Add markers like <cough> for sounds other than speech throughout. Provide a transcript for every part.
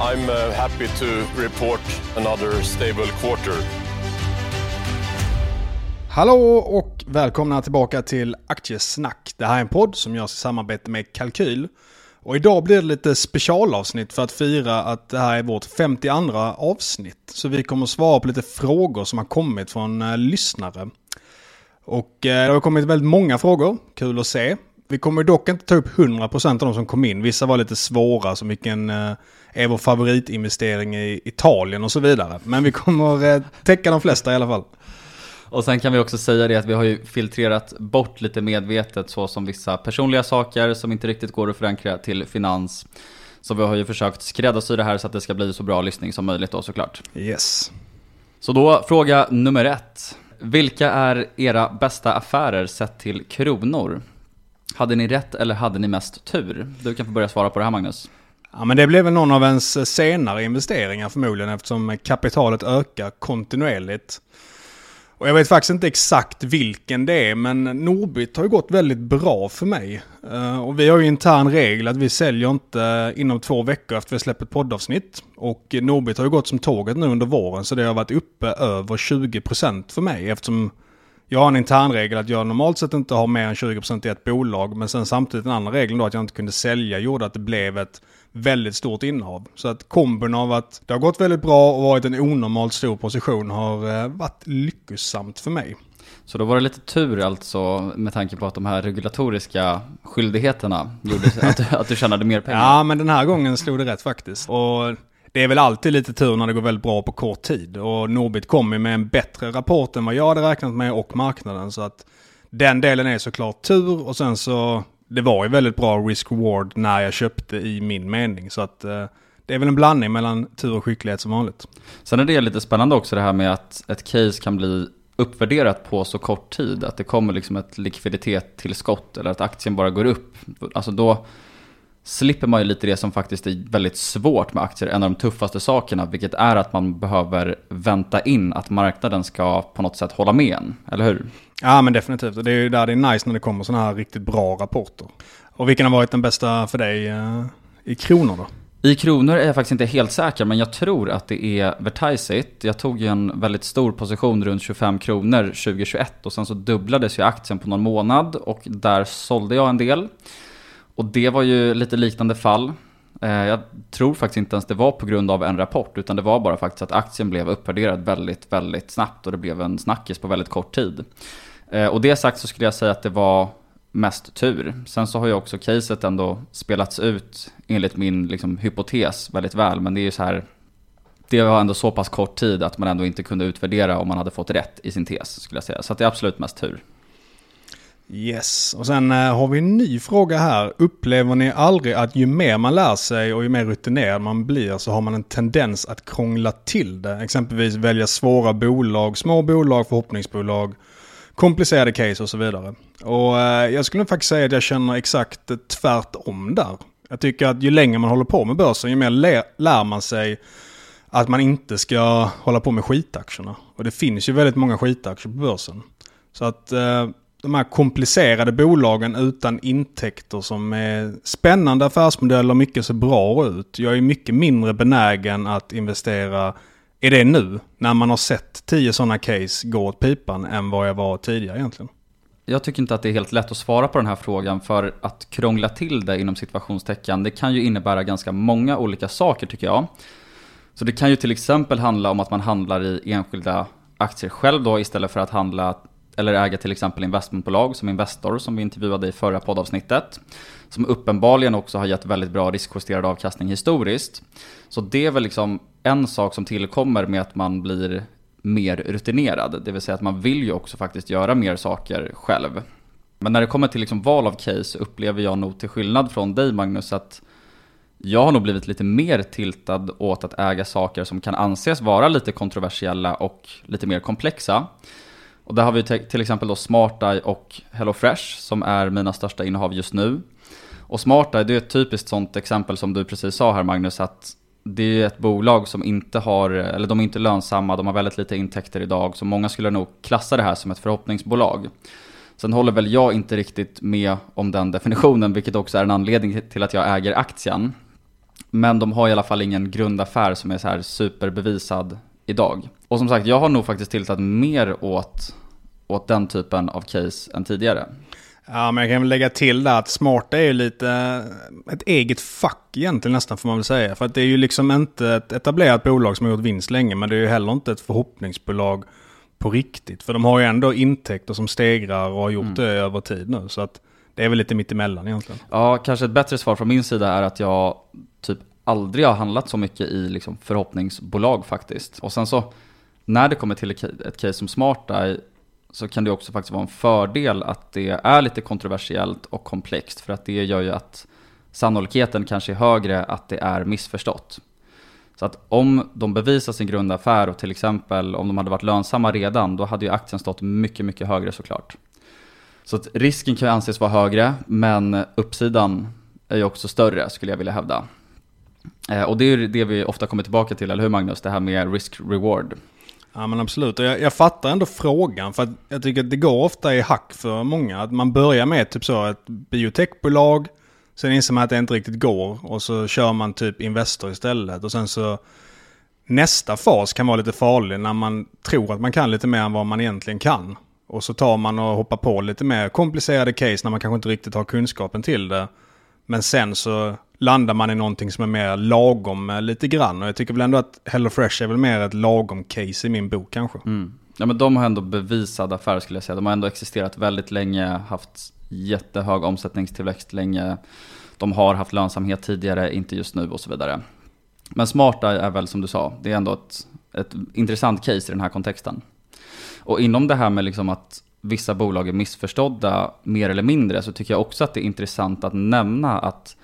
I'm uh, happy to report another stable quarter. Hallå och välkomna tillbaka till Aktiesnack. Det här är en podd som görs i samarbete med Kalkyl. Och idag blir det lite specialavsnitt för att fira att det här är vårt 52 avsnitt. Så vi kommer att svara på lite frågor som har kommit från eh, lyssnare. Och eh, det har kommit väldigt många frågor, kul att se. Vi kommer dock inte ta upp 100% av de som kom in. Vissa var lite svåra, som vilken eh, är vår favoritinvestering i Italien och så vidare. Men vi kommer eh, täcka de flesta i alla fall. Och sen kan vi också säga det att vi har ju filtrerat bort lite medvetet så som vissa personliga saker som inte riktigt går att förankra till finans. Så vi har ju försökt skräddarsy det här så att det ska bli så bra lyssning som möjligt då såklart. Yes. Så då fråga nummer ett. Vilka är era bästa affärer sett till kronor? Hade ni rätt eller hade ni mest tur? Du kan få börja svara på det här Magnus. Ja men det blev väl någon av ens senare investeringar förmodligen eftersom kapitalet ökar kontinuerligt. Och jag vet faktiskt inte exakt vilken det är, men Norbit har ju gått väldigt bra för mig. Eh, och vi har ju intern regel att vi säljer inte inom två veckor efter vi släpper ett poddavsnitt. Och Norbit har ju gått som tåget nu under våren, så det har varit uppe över 20% för mig eftersom jag har en intern regel att jag normalt sett inte har mer än 20% i ett bolag. Men sen samtidigt den andra regeln då att jag inte kunde sälja gjorde att det blev ett väldigt stort innehav. Så att kombon av att det har gått väldigt bra och varit en onormalt stor position har eh, varit lyckosamt för mig. Så då var det lite tur alltså med tanke på att de här regulatoriska skyldigheterna gjorde <laughs> att, du, att du tjänade mer pengar? Ja, men den här gången slog det rätt faktiskt. Och det är väl alltid lite tur när det går väldigt bra på kort tid. Och Norbit kom ju med en bättre rapport än vad jag hade räknat med och marknaden. Så att den delen är såklart tur och sen så det var ju väldigt bra risk-reward när jag köpte i min mening. Så att eh, det är väl en blandning mellan tur och skicklighet som vanligt. Sen är det lite spännande också det här med att ett case kan bli uppvärderat på så kort tid. Att det kommer liksom ett likviditetstillskott eller att aktien bara går upp. Alltså då slipper man ju lite det som faktiskt är väldigt svårt med aktier. En av de tuffaste sakerna, vilket är att man behöver vänta in att marknaden ska på något sätt hålla med en. Eller hur? Ja men definitivt. Och det är ju där det är nice när det kommer sådana här riktigt bra rapporter. Och vilken har varit den bästa för dig uh, i kronor då? I kronor är jag faktiskt inte helt säker, men jag tror att det är Vertiseit. Jag tog ju en väldigt stor position runt 25 kronor 2021 och sen så dubblades ju aktien på någon månad och där sålde jag en del. Och det var ju lite liknande fall. Eh, jag tror faktiskt inte ens det var på grund av en rapport, utan det var bara faktiskt att aktien blev uppvärderad väldigt, väldigt snabbt och det blev en snackis på väldigt kort tid. Eh, och det sagt så skulle jag säga att det var mest tur. Sen så har ju också caset ändå spelats ut enligt min liksom, hypotes väldigt väl, men det är ju så här det var ändå så pass kort tid att man ändå inte kunde utvärdera om man hade fått rätt i sin tes, skulle jag säga. Så det är absolut mest tur. Yes, och sen eh, har vi en ny fråga här. Upplever ni aldrig att ju mer man lär sig och ju mer rutinerad man blir så har man en tendens att krångla till det? Exempelvis välja svåra bolag, små bolag, förhoppningsbolag, komplicerade case och så vidare. Och eh, jag skulle faktiskt säga att jag känner exakt tvärtom där. Jag tycker att ju längre man håller på med börsen, ju mer lär man sig att man inte ska hålla på med skitaktierna. Och det finns ju väldigt många skitaktier på börsen. Så att eh, de här komplicerade bolagen utan intäkter som är spännande affärsmodeller, mycket ser bra ut. Jag är mycket mindre benägen att investera i det nu, när man har sett tio sådana case gå åt pipan, än vad jag var tidigare egentligen. jag tycker inte att det är helt lätt att svara på den här frågan för att krångla till det inom situationstecken, det kan ju innebära ganska många olika saker tycker jag. Så det kan ju till exempel handla om att man handlar i enskilda aktier själv då istället för att handla eller äga till exempel investmentbolag som Investor som vi intervjuade i förra poddavsnittet. Som uppenbarligen också har gett väldigt bra riskjusterad avkastning historiskt. Så det är väl liksom en sak som tillkommer med att man blir mer rutinerad. Det vill säga att man vill ju också faktiskt göra mer saker själv. Men när det kommer till liksom val av case upplever jag nog till skillnad från dig Magnus att jag har nog blivit lite mer tiltad åt att äga saker som kan anses vara lite kontroversiella och lite mer komplexa. Och där har vi till exempel då SmartEye och HelloFresh som är mina största innehav just nu. Och SmartEye det är ett typiskt sånt exempel som du precis sa här Magnus att det är ett bolag som inte har, eller de är inte lönsamma, de har väldigt lite intäkter idag, så många skulle nog klassa det här som ett förhoppningsbolag. Sen håller väl jag inte riktigt med om den definitionen, vilket också är en anledning till att jag äger aktien. Men de har i alla fall ingen grundaffär som är så här superbevisad idag. Och som sagt, jag har nog faktiskt tilltagit mer åt, åt den typen av case än tidigare. Ja, men jag kan väl lägga till där att Smart är ju lite ett eget fack egentligen nästan får man väl säga. För att det är ju liksom inte ett etablerat bolag som har gjort vinst länge, men det är ju heller inte ett förhoppningsbolag på riktigt. För de har ju ändå intäkter som stegrar och har gjort mm. det över tid nu. Så att det är väl lite mittemellan egentligen. Ja, kanske ett bättre svar från min sida är att jag aldrig har handlat så mycket i liksom förhoppningsbolag faktiskt. Och sen så, när det kommer till ett case som SmartEye så kan det också faktiskt vara en fördel att det är lite kontroversiellt och komplext för att det gör ju att sannolikheten kanske är högre att det är missförstått. Så att om de bevisar sin grundaffär och till exempel om de hade varit lönsamma redan, då hade ju aktien stått mycket, mycket högre såklart. Så att risken kan ju anses vara högre, men uppsidan är ju också större skulle jag vilja hävda. Eh, och det är ju det vi ofta kommer tillbaka till, eller hur Magnus? Det här med risk-reward. Ja men absolut, och jag, jag fattar ändå frågan för att jag tycker att det går ofta i hack för många. Att man börjar med typ så ett biotechbolag, sen inser man att det inte riktigt går och så kör man typ Investor istället. Och sen så nästa fas kan vara lite farlig när man tror att man kan lite mer än vad man egentligen kan. Och så tar man och hoppar på lite mer komplicerade case när man kanske inte riktigt har kunskapen till det. Men sen så landar man i någonting som är mer lagom eh, lite grann. Och jag tycker väl ändå att HelloFresh är väl mer ett lagom case i min bok kanske. Mm. Ja men de har ändå bevisad affär skulle jag säga. De har ändå existerat väldigt länge, haft jättehög omsättningstillväxt länge. De har haft lönsamhet tidigare, inte just nu och så vidare. Men smarta är väl som du sa, det är ändå ett, ett intressant case i den här kontexten. Och inom det här med liksom att vissa bolag är missförstådda mer eller mindre så tycker jag också att det är intressant att nämna att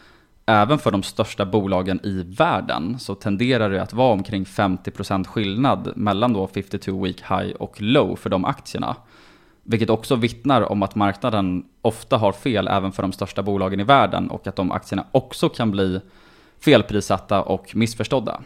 även för de största bolagen i världen så tenderar det att vara omkring 50% skillnad mellan då 52 week high och low för de aktierna. Vilket också vittnar om att marknaden ofta har fel även för de största bolagen i världen och att de aktierna också kan bli felprissatta och missförstådda.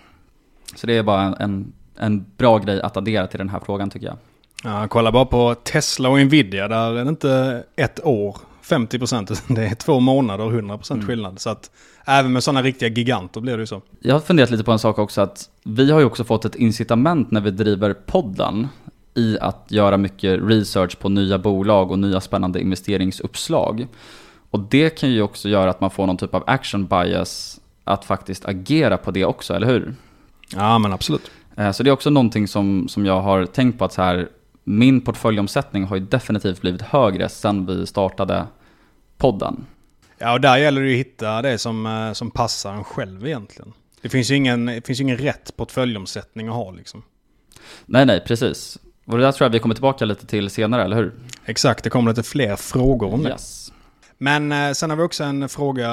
Så det är bara en, en, en bra grej att addera till den här frågan tycker jag. Ja, kolla bara på Tesla och Nvidia, där är det inte ett år 50% det är två månader och 100% mm. skillnad. Så att även med sådana riktiga giganter blir det ju så. Jag har funderat lite på en sak också att vi har ju också fått ett incitament när vi driver podden i att göra mycket research på nya bolag och nya spännande investeringsuppslag. Och det kan ju också göra att man får någon typ av action bias att faktiskt agera på det också, eller hur? Ja, men absolut. Eh, så det är också någonting som, som jag har tänkt på att så här, min portföljomsättning har ju definitivt blivit högre sen vi startade podden. Ja, och där gäller det ju att hitta det som, eh, som passar en själv egentligen. Det finns ju ingen, det finns ingen rätt portföljomsättning att ha liksom. Nej, nej, precis. Och det där tror jag vi kommer tillbaka lite till senare, eller hur? Exakt, det kommer lite fler frågor om yes. det. Men eh, sen har vi också en fråga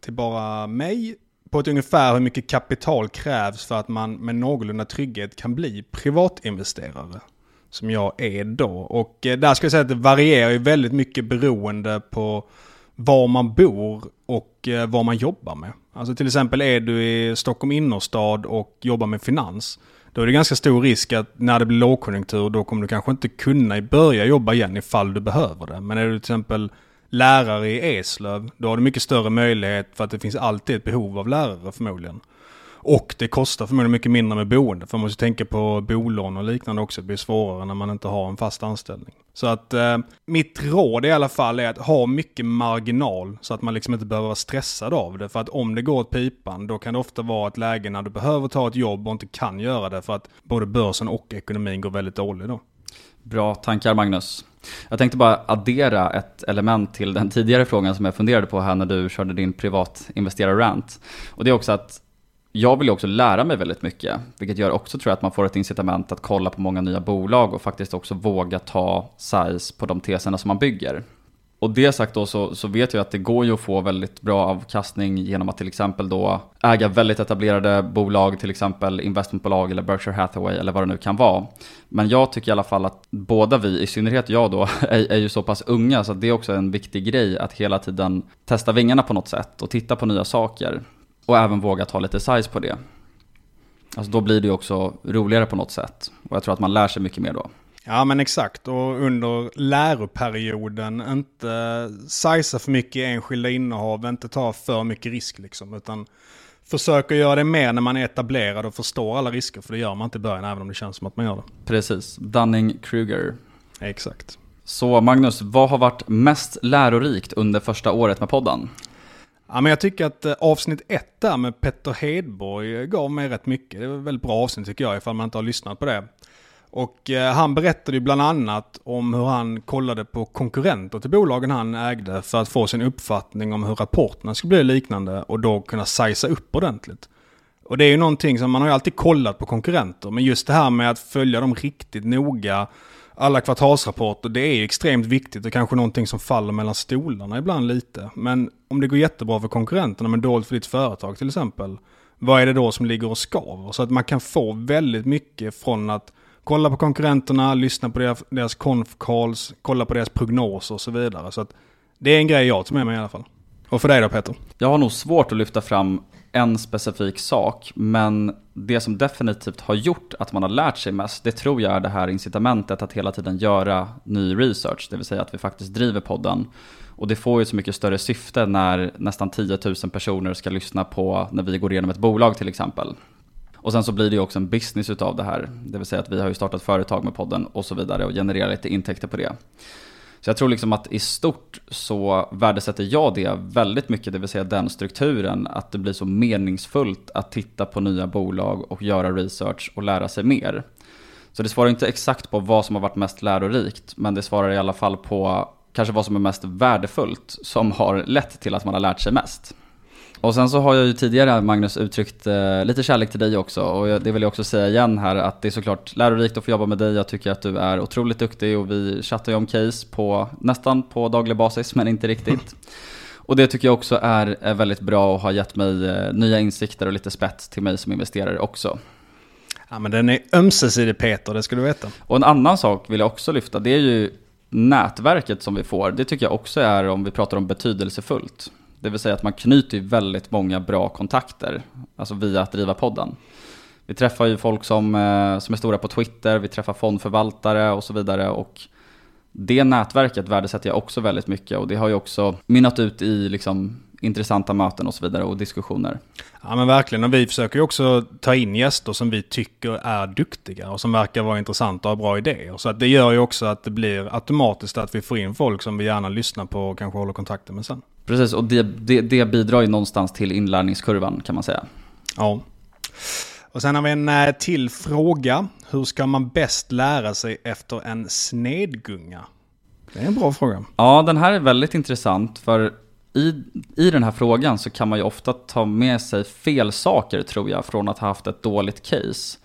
till bara mig. På ett ungefär hur mycket kapital krävs för att man med någorlunda trygghet kan bli privatinvesterare? Som jag är då. Och eh, där ska jag säga att det varierar ju väldigt mycket beroende på var man bor och eh, vad man jobbar med. Alltså till exempel är du i Stockholm innerstad och jobbar med finans. Då är det ganska stor risk att när det blir lågkonjunktur då kommer du kanske inte kunna börja jobba igen ifall du behöver det. Men är du till exempel lärare i Eslöv, då har du mycket större möjlighet för att det finns alltid ett behov av lärare förmodligen. Och det kostar förmodligen mycket mindre med boende. För man måste tänka på bolån och liknande också. Det blir svårare när man inte har en fast anställning. Så att eh, mitt råd i alla fall är att ha mycket marginal. Så att man liksom inte behöver vara stressad av det. För att om det går åt pipan då kan det ofta vara ett läge när du behöver ta ett jobb och inte kan göra det. För att både börsen och ekonomin går väldigt dåligt då. Bra tankar Magnus. Jag tänkte bara addera ett element till den tidigare frågan som jag funderade på här när du körde din privatinvesterare-rant. Och det är också att jag vill ju också lära mig väldigt mycket, vilket gör också tror jag att man får ett incitament att kolla på många nya bolag och faktiskt också våga ta size på de teserna som man bygger. Och det sagt då så, så, vet jag att det går ju att få väldigt bra avkastning genom att till exempel då äga väldigt etablerade bolag, till exempel investmentbolag eller Berkshire Hathaway eller vad det nu kan vara. Men jag tycker i alla fall att båda vi, i synnerhet jag då, <laughs> är, är ju så pass unga så att det är också en viktig grej att hela tiden testa vingarna på något sätt och titta på nya saker. Och även våga ta lite size på det. Alltså då blir det ju också roligare på något sätt. Och jag tror att man lär sig mycket mer då. Ja men exakt och under läroperioden inte sizea för mycket enskilda innehav, inte ta för mycket risk liksom. Utan försöka göra det mer när man är etablerad och förstår alla risker. För det gör man inte i början även om det känns som att man gör det. Precis, Dunning-Kruger. Exakt. Så Magnus, vad har varit mest lärorikt under första året med podden? Ja, men jag tycker att eh, avsnitt ett där med Petter Hedborg eh, gav mig rätt mycket. Det var ett väldigt bra avsnitt tycker jag ifall man inte har lyssnat på det. Och eh, han berättade ju bland annat om hur han kollade på konkurrenter till bolagen han ägde för att få sin uppfattning om hur rapporterna skulle bli liknande och då kunna sizea upp ordentligt. Och det är ju någonting som man har ju alltid kollat på konkurrenter, men just det här med att följa dem riktigt noga, alla kvartalsrapporter, det är ju extremt viktigt och kanske någonting som faller mellan stolarna ibland lite. Men om det går jättebra för konkurrenterna men dåligt för ditt företag till exempel, vad är det då som ligger och skaver? Så att man kan få väldigt mycket från att kolla på konkurrenterna, lyssna på deras, deras conf calls, kolla på deras prognoser och så vidare. Så att det är en grej jag tar med mig i alla fall. Och för dig då Peter? Jag har nog svårt att lyfta fram en specifik sak, men det som definitivt har gjort att man har lärt sig mest, det tror jag är det här incitamentet att hela tiden göra ny research, det vill säga att vi faktiskt driver podden. Och det får ju så mycket större syfte när nästan 10 000 personer ska lyssna på när vi går igenom ett bolag till exempel. Och sen så blir det ju också en business utav det här. Det vill säga att vi har ju startat företag med podden och så vidare och genererar lite intäkter på det. Så jag tror liksom att i stort så värdesätter jag det väldigt mycket, det vill säga den strukturen, att det blir så meningsfullt att titta på nya bolag och göra research och lära sig mer. Så det svarar inte exakt på vad som har varit mest lärorikt, men det svarar i alla fall på kanske vad som är mest värdefullt, som har lett till att man har lärt sig mest. Och sen så har jag ju tidigare, Magnus, uttryckt eh, lite kärlek till dig också. Och det vill jag också säga igen här, att det är såklart lärorikt att få jobba med dig. Jag tycker att du är otroligt duktig och vi chattar ju om case på nästan på daglig basis, men inte riktigt. <laughs> Och det tycker jag också är, är väldigt bra och har gett mig eh, nya insikter och lite spets till mig som investerare också. Ja men den är ömsesidig Peter, det ska du veta. Och en annan sak vill jag också lyfta, det är ju nätverket som vi får. Det tycker jag också är, om vi pratar om betydelsefullt. Det vill säga att man knyter väldigt många bra kontakter, alltså via att driva podden. Vi träffar ju folk som, eh, som är stora på Twitter, vi träffar fondförvaltare och så vidare. Och det nätverket värdesätter jag också väldigt mycket och det har ju också mynnat ut i liksom intressanta möten och så vidare och diskussioner. Ja men verkligen och vi försöker ju också ta in gäster som vi tycker är duktiga och som verkar vara intressanta och ha bra idéer. Så att det gör ju också att det blir automatiskt att vi får in folk som vi gärna lyssnar på och kanske håller kontakten med sen. Precis, och det, det, det bidrar ju någonstans till inlärningskurvan kan man säga. Ja. Och sen har vi en eh, till fråga. Hur ska man bäst lära sig efter en snedgunga? Det är en bra fråga. Ja, den här är väldigt intressant för i, i den här frågan så kan man ju ofta ta med sig fel saker tror jag från att ha haft ett dåligt case.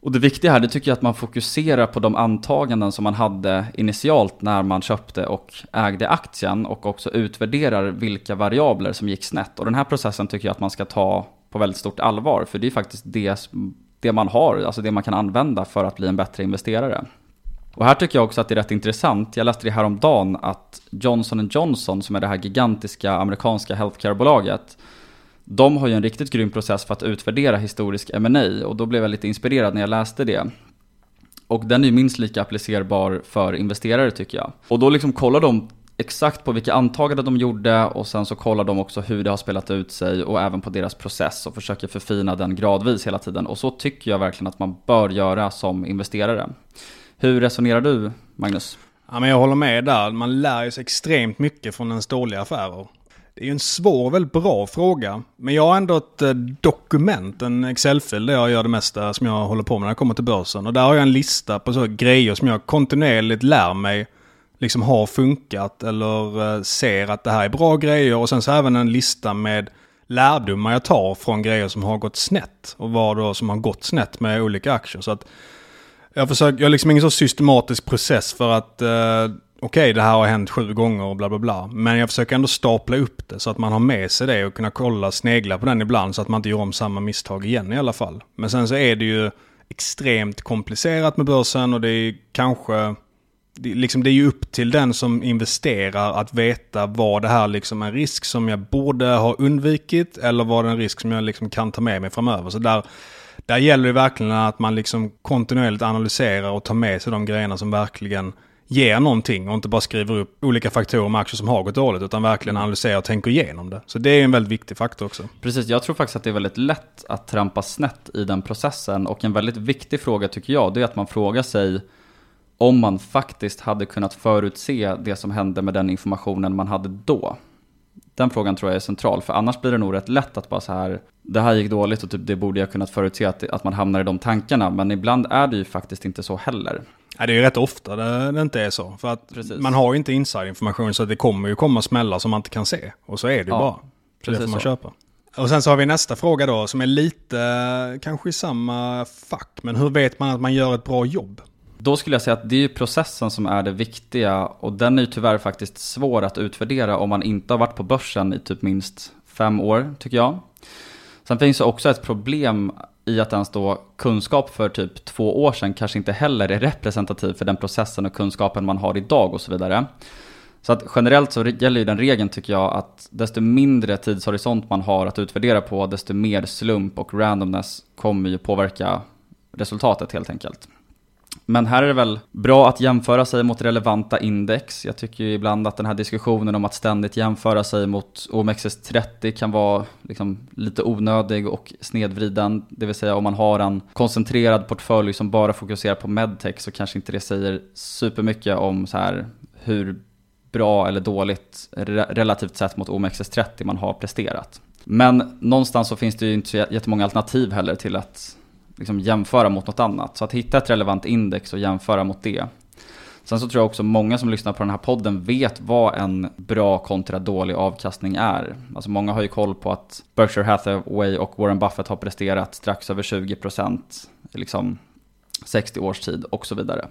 Och det viktiga här, det tycker jag att man fokuserar på de antaganden som man hade initialt när man köpte och ägde aktien och också utvärderar vilka variabler som gick snett. Och den här processen tycker jag att man ska ta på väldigt stort allvar, för det är faktiskt det, det man har, alltså det man kan använda för att bli en bättre investerare. Och här tycker jag också att det är rätt intressant. Jag läste det här om dagen att Johnson Johnson, som är det här gigantiska amerikanska healthcare-bolaget, de har ju en riktigt grym process för att utvärdera historisk M&A och då blev jag lite inspirerad när jag läste det. Och den är ju minst lika applicerbar för investerare tycker jag. Och då liksom kollar de exakt på vilka antaganden de gjorde och sen så kollar de också hur det har spelat ut sig och även på deras process och försöker förfina den gradvis hela tiden. Och så tycker jag verkligen att man bör göra som investerare. Hur resonerar du, Magnus? Ja, men jag håller med där. Man lär sig extremt mycket från ens dåliga affärer. Det är ju en svår och väldigt bra fråga. Men jag har ändå ett eh, dokument, en Excel-fil där jag gör det mesta som jag håller på med när jag kommer till börsen. Och där har jag en lista på så grejer som jag kontinuerligt lär mig liksom har funkat eller eh, ser att det här är bra grejer. Och sen så även en lista med lärdomar jag tar från grejer som har gått snett. Och vad då som har gått snett med olika aktier. Så att jag, försöker, jag har liksom ingen så systematisk process för att eh, okej okay, det här har hänt sju gånger och bla bla bla. Men jag försöker ändå stapla upp det så att man har med sig det och kunna kolla, snegla på den ibland så att man inte gör om samma misstag igen i alla fall. Men sen så är det ju extremt komplicerat med börsen och det är kanske det, liksom, det är ju upp till den som investerar att veta vad det här liksom är en risk som jag borde ha undvikit eller vad det är en risk som jag liksom kan ta med mig framöver. Så där, där gäller det verkligen att man liksom kontinuerligt analyserar och tar med sig de grejerna som verkligen ger någonting och inte bara skriver upp olika faktorer med aktier som har gått dåligt utan verkligen analyserar och tänker igenom det. Så det är en väldigt viktig faktor också. Precis, jag tror faktiskt att det är väldigt lätt att trampa snett i den processen och en väldigt viktig fråga tycker jag det är att man frågar sig om man faktiskt hade kunnat förutse det som hände med den informationen man hade då. Den frågan tror jag är central, för annars blir det nog rätt lätt att bara så här, det här gick dåligt och typ det borde jag kunnat förutse att, att man hamnar i de tankarna, men ibland är det ju faktiskt inte så heller. Ja, det är ju rätt ofta det, det inte är så. För att Precis. man har ju inte inside-information så det kommer ju komma smällar som man inte kan se. Och så är det ju ja, bara. Så det får man så. köpa. Och sen så har vi nästa fråga då som är lite kanske i samma fack. Men hur vet man att man gör ett bra jobb? Då skulle jag säga att det är processen som är det viktiga och den är ju tyvärr faktiskt svår att utvärdera om man inte har varit på börsen i typ minst fem år, tycker jag. Sen finns det också ett problem i att ens då kunskap för typ två år sedan kanske inte heller är representativ för den processen och kunskapen man har idag och så vidare. Så att generellt så gäller ju den regeln tycker jag att desto mindre tidshorisont man har att utvärdera på, desto mer slump och randomness kommer ju påverka resultatet helt enkelt. Men här är det väl bra att jämföra sig mot relevanta index. Jag tycker ju ibland att den här diskussionen om att ständigt jämföra sig mot OMXS30 kan vara liksom lite onödig och snedvriden. Det vill säga om man har en koncentrerad portfölj som bara fokuserar på medtech så kanske inte det säger supermycket om så här hur bra eller dåligt relativt sett mot OMXS30 man har presterat. Men någonstans så finns det ju inte så jättemånga alternativ heller till att liksom jämföra mot något annat. Så att hitta ett relevant index och jämföra mot det. Sen så tror jag också många som lyssnar på den här podden vet vad en bra kontra dålig avkastning är. Alltså många har ju koll på att Berkshire Hathaway och Warren Buffett har presterat strax över 20% liksom 60 års tid och så vidare.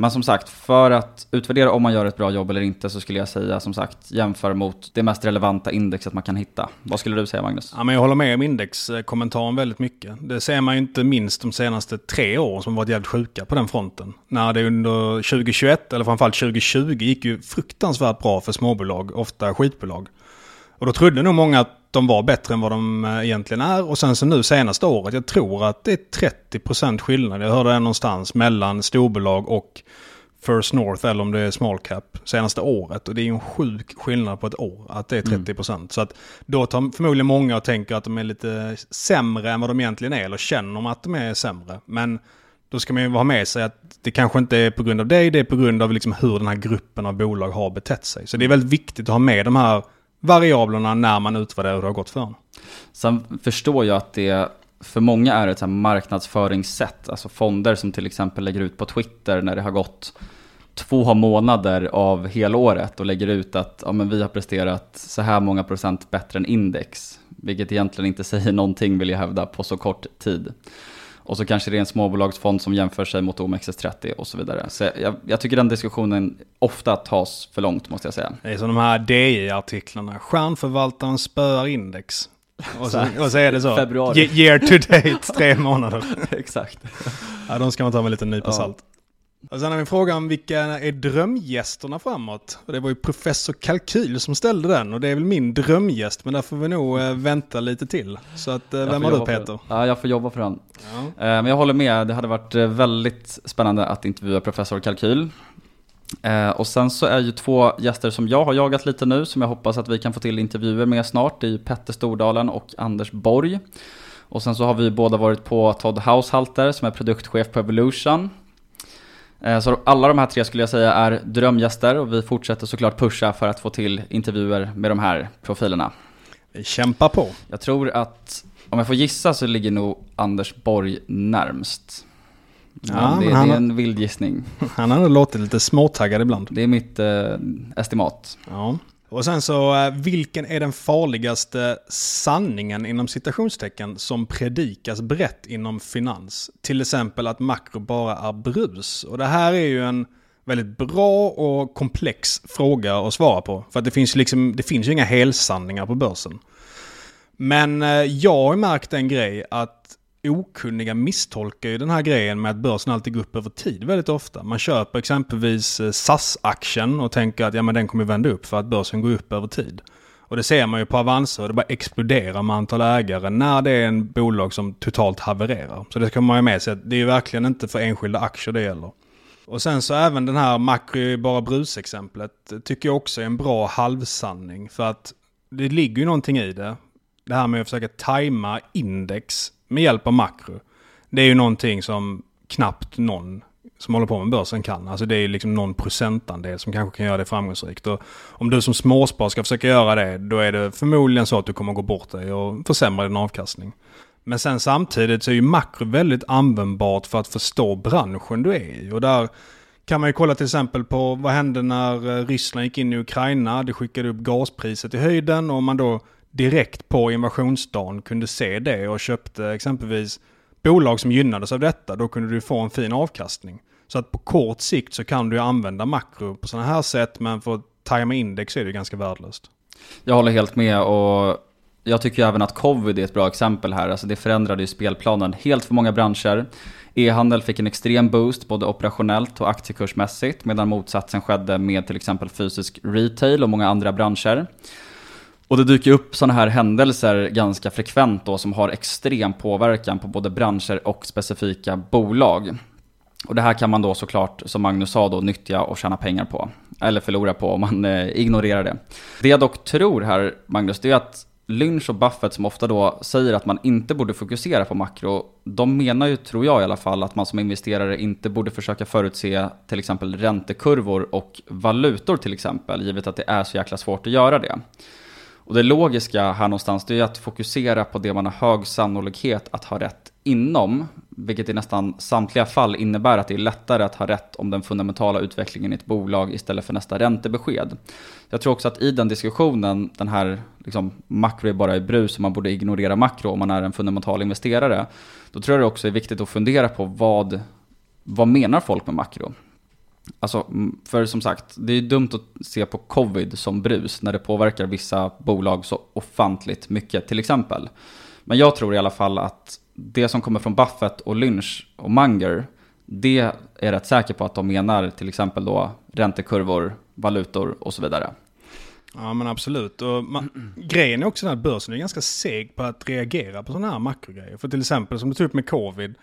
Men som sagt, för att utvärdera om man gör ett bra jobb eller inte så skulle jag säga som sagt jämför mot det mest relevanta indexet man kan hitta. Vad skulle du säga Magnus? Ja, men jag håller med om indexkommentaren väldigt mycket. Det ser man ju inte minst de senaste tre åren som varit jävligt sjuka på den fronten. När det under 2021 eller framförallt 2020 gick ju fruktansvärt bra för småbolag, ofta skitbolag. Och då trodde nog många att de var bättre än vad de eh, egentligen är. Och sen så nu senaste året, jag tror att det är 30% skillnad. Jag hörde det någonstans mellan storbolag och First North eller om det är small cap senaste året. Och det är ju en sjuk skillnad på ett år att det är 30%. Mm. Så att då tar förmodligen många och tänker att de är lite sämre än vad de egentligen är. Eller känner att de är sämre. Men då ska man ju ha med sig att det kanske inte är på grund av det, det är på grund av liksom hur den här gruppen av bolag har betett sig. Så det är väldigt viktigt att ha med de här variablerna när man utvärderar hur det har gått för en. Sen förstår jag att det för många är ett marknadsföringssätt. Alltså fonder som till exempel lägger ut på Twitter när det har gått två månader av helåret och lägger ut att ja, men vi har presterat så här många procent bättre än index. Vilket egentligen inte <laughs> säger någonting vill jag hävda på så kort tid. Och så kanske det är en småbolagsfond som jämför sig mot OMXS30 och så vidare. Så jag, jag, tycker den diskussionen ofta tas för långt måste jag säga. Det är som de här DI-artiklarna. Stjärnförvaltaren spöar index. Och så, och så är det så. Februari. Year to date, tre månader. <laughs> Exakt. Ja, de ska man ta med lite nypa ja. Och sen har vi frågan om vilka är drömgästerna framåt? Och det var ju professor Kalkyl som ställde den och det är väl min drömgäst men där får vi nog äh, vänta lite till. Så att, äh, vem har du Peter? Ja, jag får jobba för den. Ja. Äh, men jag håller med, det hade varit väldigt spännande att intervjua professor Kalkyl. Eh, och sen så är ju två gäster som jag har jagat lite nu, som jag hoppas att vi kan få till intervjuer med snart. Det är ju Petter Stordalen och Anders Borg. Och sen så har vi båda varit på Todd Haushalter som är produktchef på Evolution. Eh, så alla de här tre skulle jag säga är drömgäster och vi fortsätter såklart pusha för att få till intervjuer med de här profilerna. Vi kämpar på. Jag tror att, om jag får gissa så ligger nog Anders Borg närmst. Ja, det, det, är en vild gissning. Han har låtit lite småtaggad ibland. Det är mitt eh, estimat. Ja. Och sen så, eh, vilken är den farligaste sanningen inom citationstecken som predikas brett inom finans? Till exempel att makro bara är brus. Och det här är ju en väldigt bra och komplex fråga att svara på. För att det finns, liksom, det finns ju inga helsanningar på börsen. Men eh, jag har märkt en grej att okunniga misstolkar ju den här grejen med att börsen alltid går upp över tid väldigt ofta. Man köper exempelvis eh, SAS-aktien och tänker att ja, men den kommer vända upp för att börsen går upp över tid. Och det ser man ju på Avanza och det bara exploderar med antal ägare när det är en bolag som totalt havererar. Så det ska man ju med sig att det är ju verkligen inte för enskilda aktier det gäller. Och sen så även den här makro bara brus-exemplet tycker jag också är en bra halvsanning. För att det ligger ju någonting i det. Det här med att försöka tajma index med hjälp av makro. Det är ju någonting som knappt någon som håller på med börsen kan. Alltså det är liksom någon procentandel som kanske kan göra det framgångsrikt. Och om du som småspar ska försöka göra det, då är det förmodligen så att du kommer gå bort dig och försämra din avkastning. Men sen samtidigt så är ju makro väldigt användbart för att förstå branschen du är i. Och där kan man ju kolla till exempel på vad hände när eh, Ryssland gick in i Ukraina. Det skickade upp gaspriset i höjden och om man då direkt på invasionsdagen kunde se det och köpte exempelvis bolag som gynnades av detta, då kunde du få en fin avkastning. Så att på kort sikt så kan du använda makro på sådana här sätt, men för att tajma index är det ganska värdelöst. Jag håller helt med och jag tycker även att covid är ett bra exempel här. Alltså det förändrade ju spelplanen helt för många branscher. E-handel fick en extrem boost både operationellt och aktiekursmässigt medan motsatsen skedde med till exempel fysisk retail och många andra branscher. Och det dyker upp sådana här händelser ganska frekvent då som har extrem påverkan på både branscher och specifika bolag. Och det här kan man då såklart, som Magnus sa, då, nyttja och tjäna pengar på. Eller förlora på om man eh, ignorerar det. Det jag dock tror här, Magnus, det är att Lynch och Buffett som ofta då säger att man inte borde fokusera på makro, de menar ju, tror jag i alla fall, att man som investerare inte borde försöka förutse till exempel räntekurvor och valutor till exempel, givet att det är så jäkla svårt att göra det. Och det logiska här någonstans det är att fokusera på det man har hög sannolikhet att ha rätt inom, vilket i nästan samtliga fall innebär att det är lättare att ha rätt om den fundamentala utvecklingen i ett bolag istället för nästa räntebesked. Jag tror också att i den diskussionen, den här liksom, makro är bara i brus och man borde ignorera makro om man är en fundamental investerare, då tror jag det också är viktigt att fundera på vad, vad menar folk med makro? Alltså, för som sagt, det är dumt att se på covid som brus när det påverkar vissa bolag så ofantligt mycket, till exempel. Men jag tror i alla fall att det som kommer från Buffett och Lynch och Munger, det är jag rätt säker på att de menar till exempel då räntekurvor, valutor och så vidare. Ja men absolut. Och man, grejen är också att börsen är ganska seg på att reagera på sådana här makrogrejer. För till exempel som du tog upp med covid,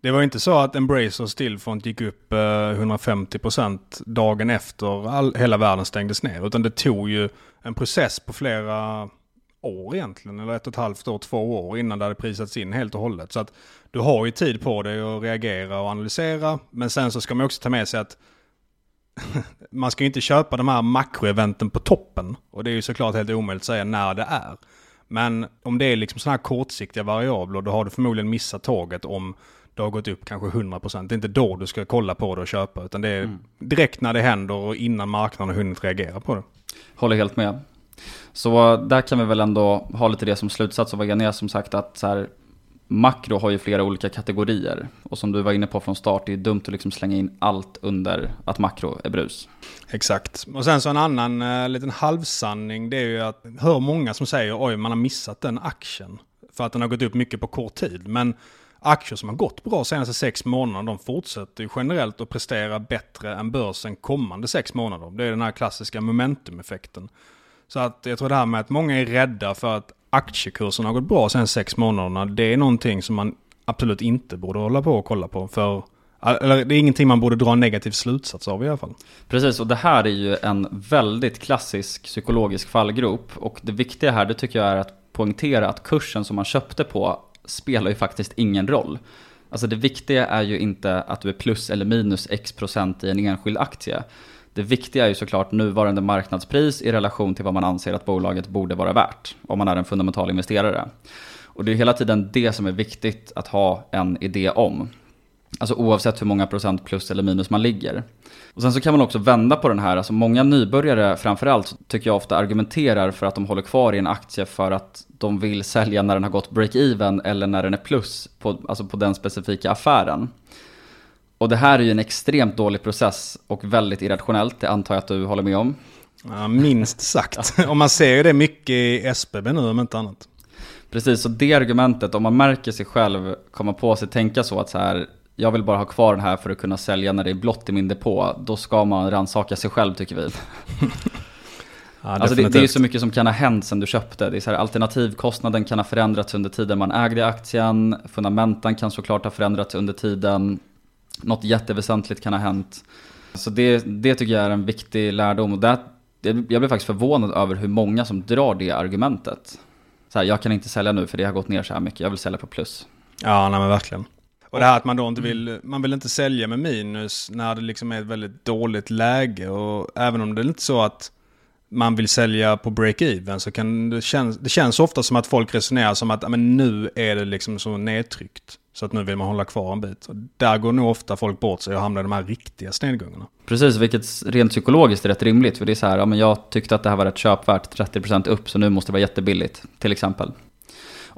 det var inte så att Embracer Stillfront gick upp eh, 150% dagen efter all, hela världen stängdes ner. Utan det tog ju en process på flera år egentligen. Eller ett och ett halvt år, två år innan det hade prisats in helt och hållet. Så att du har ju tid på dig att reagera och analysera. Men sen så ska man också ta med sig att <laughs> man ska ju inte köpa de här makroeventen på toppen. Och det är ju såklart helt omöjligt att säga när det är. Men om det är liksom sådana här kortsiktiga variabler då har du förmodligen missat tåget om det har gått upp kanske 100%. Det är inte då du ska kolla på det och köpa, utan det är mm. direkt när det händer och innan marknaden har hunnit reagera på det. Håller helt med. Så där kan vi väl ändå ha lite det som slutsats och väga ner som sagt att så här, makro har ju flera olika kategorier. Och som du var inne på från start, det är dumt att liksom slänga in allt under att makro är brus. Exakt. Och sen så en annan uh, liten halvsanning, det är ju att hör många som säger oj, man har missat den aktien. För att den har gått upp mycket på kort tid. Men aktier som har gått bra senaste sex månaderna, de fortsätter generellt att prestera bättre än börsen kommande sex månader. Det är den här klassiska momentumeffekten. Så att jag tror det här med att många är rädda för att aktiekursen har gått bra sen sex månaderna, det är någonting som man absolut inte borde hålla på och kolla på. För Eller det är ingenting man borde dra en negativ slutsats av i alla fall. Precis, och det här är ju en väldigt klassisk psykologisk fallgrop. Och det viktiga här, det tycker jag är att poängtera att kursen som man köpte på spelar ju faktiskt ingen roll. Alltså det viktiga är ju inte att du är plus eller minus x procent i en enskild aktie. Det viktiga är ju såklart nuvarande marknadspris i relation till vad man anser att bolaget borde vara värt, om man är en fundamental investerare. Och det är hela tiden det som är viktigt att ha en idé om. Alltså oavsett hur många procent plus eller minus man ligger. Och sen så kan man också vända på den här, alltså många nybörjare framförallt tycker jag ofta argumenterar för att de håller kvar i en aktie för att de vill sälja när den har gått break-even eller när den är plus på, alltså på den specifika affären. Och det här är ju en extremt dålig process och väldigt irrationellt, det antar jag att du håller med om. Ja, minst sagt. och man ser ju det mycket i SBB nu om inte annat. Precis, och det argumentet, om man märker sig själv komma på sig tänka så att så här, jag vill bara ha kvar den här för att kunna sälja när det är blått i min depå, då ska man rannsaka sig själv tycker vi. <laughs> Ja, alltså det, det, är ju så mycket som kan ha hänt sen du köpte. Det är så här, alternativkostnaden kan ha förändrats under tiden man ägde aktien. Fundamentan kan såklart ha förändrats under tiden. Något jätteväsentligt kan ha hänt. Så det, det tycker jag är en viktig lärdom. Och det, jag blir faktiskt förvånad över hur många som drar det argumentet. Så här, jag kan inte sälja nu för det har gått ner så här mycket, jag vill sälja på plus. Ja, nej men verkligen. Och det här att man då inte vill, man vill inte sälja med minus när det liksom är ett väldigt dåligt läge. Och även om det är inte så att man vill sälja på break-even så kan det känns, det känns ofta som att folk resonerar som att men nu är det liksom så nedtryckt. Så att nu vill man hålla kvar en bit. Och där går nog ofta folk bort sig och hamnar i de här riktiga snedgångarna. Precis, vilket rent psykologiskt är rätt rimligt. För det är så här, ja, men jag tyckte att det här var rätt köpvärt, 30% upp, så nu måste det vara jättebilligt, till exempel.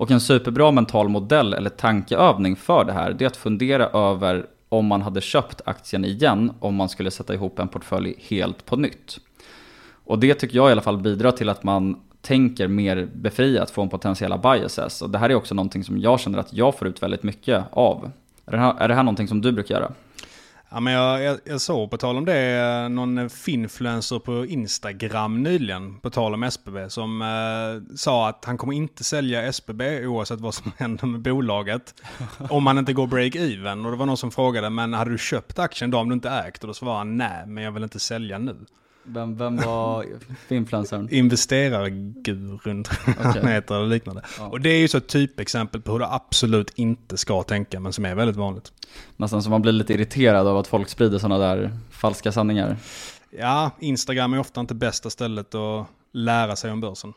Och en superbra mental modell eller tankeövning för det här, det är att fundera över om man hade köpt aktien igen om man skulle sätta ihop en portfölj helt på nytt. Och det tycker jag i alla fall bidrar till att man tänker mer befriat från potentiella biases. Och det här är också någonting som jag känner att jag får ut väldigt mycket av. Är det här, är det här någonting som du brukar göra? Ja, men jag, jag, jag såg på tal om det någon finfluencer på Instagram nyligen, på tal om SBB, som eh, sa att han kommer inte sälja SBB oavsett vad som <laughs> händer med bolaget. om man inte går break-even. Och det var någon som frågade, men hade du köpt aktien då om du inte ägt? Och då svarade han, nej, men jag vill inte sälja nu. Vem, vem var influencern? Investerargurun <laughs> okay. han heter eller liknande. Ja. Och det är ju så ett typexempel på hur du absolut inte ska tänka men som är väldigt vanligt. Nästan som man blir lite irriterad av att folk sprider sådana där falska sanningar. Ja, Instagram är ofta inte bästa stället att lära sig om börsen.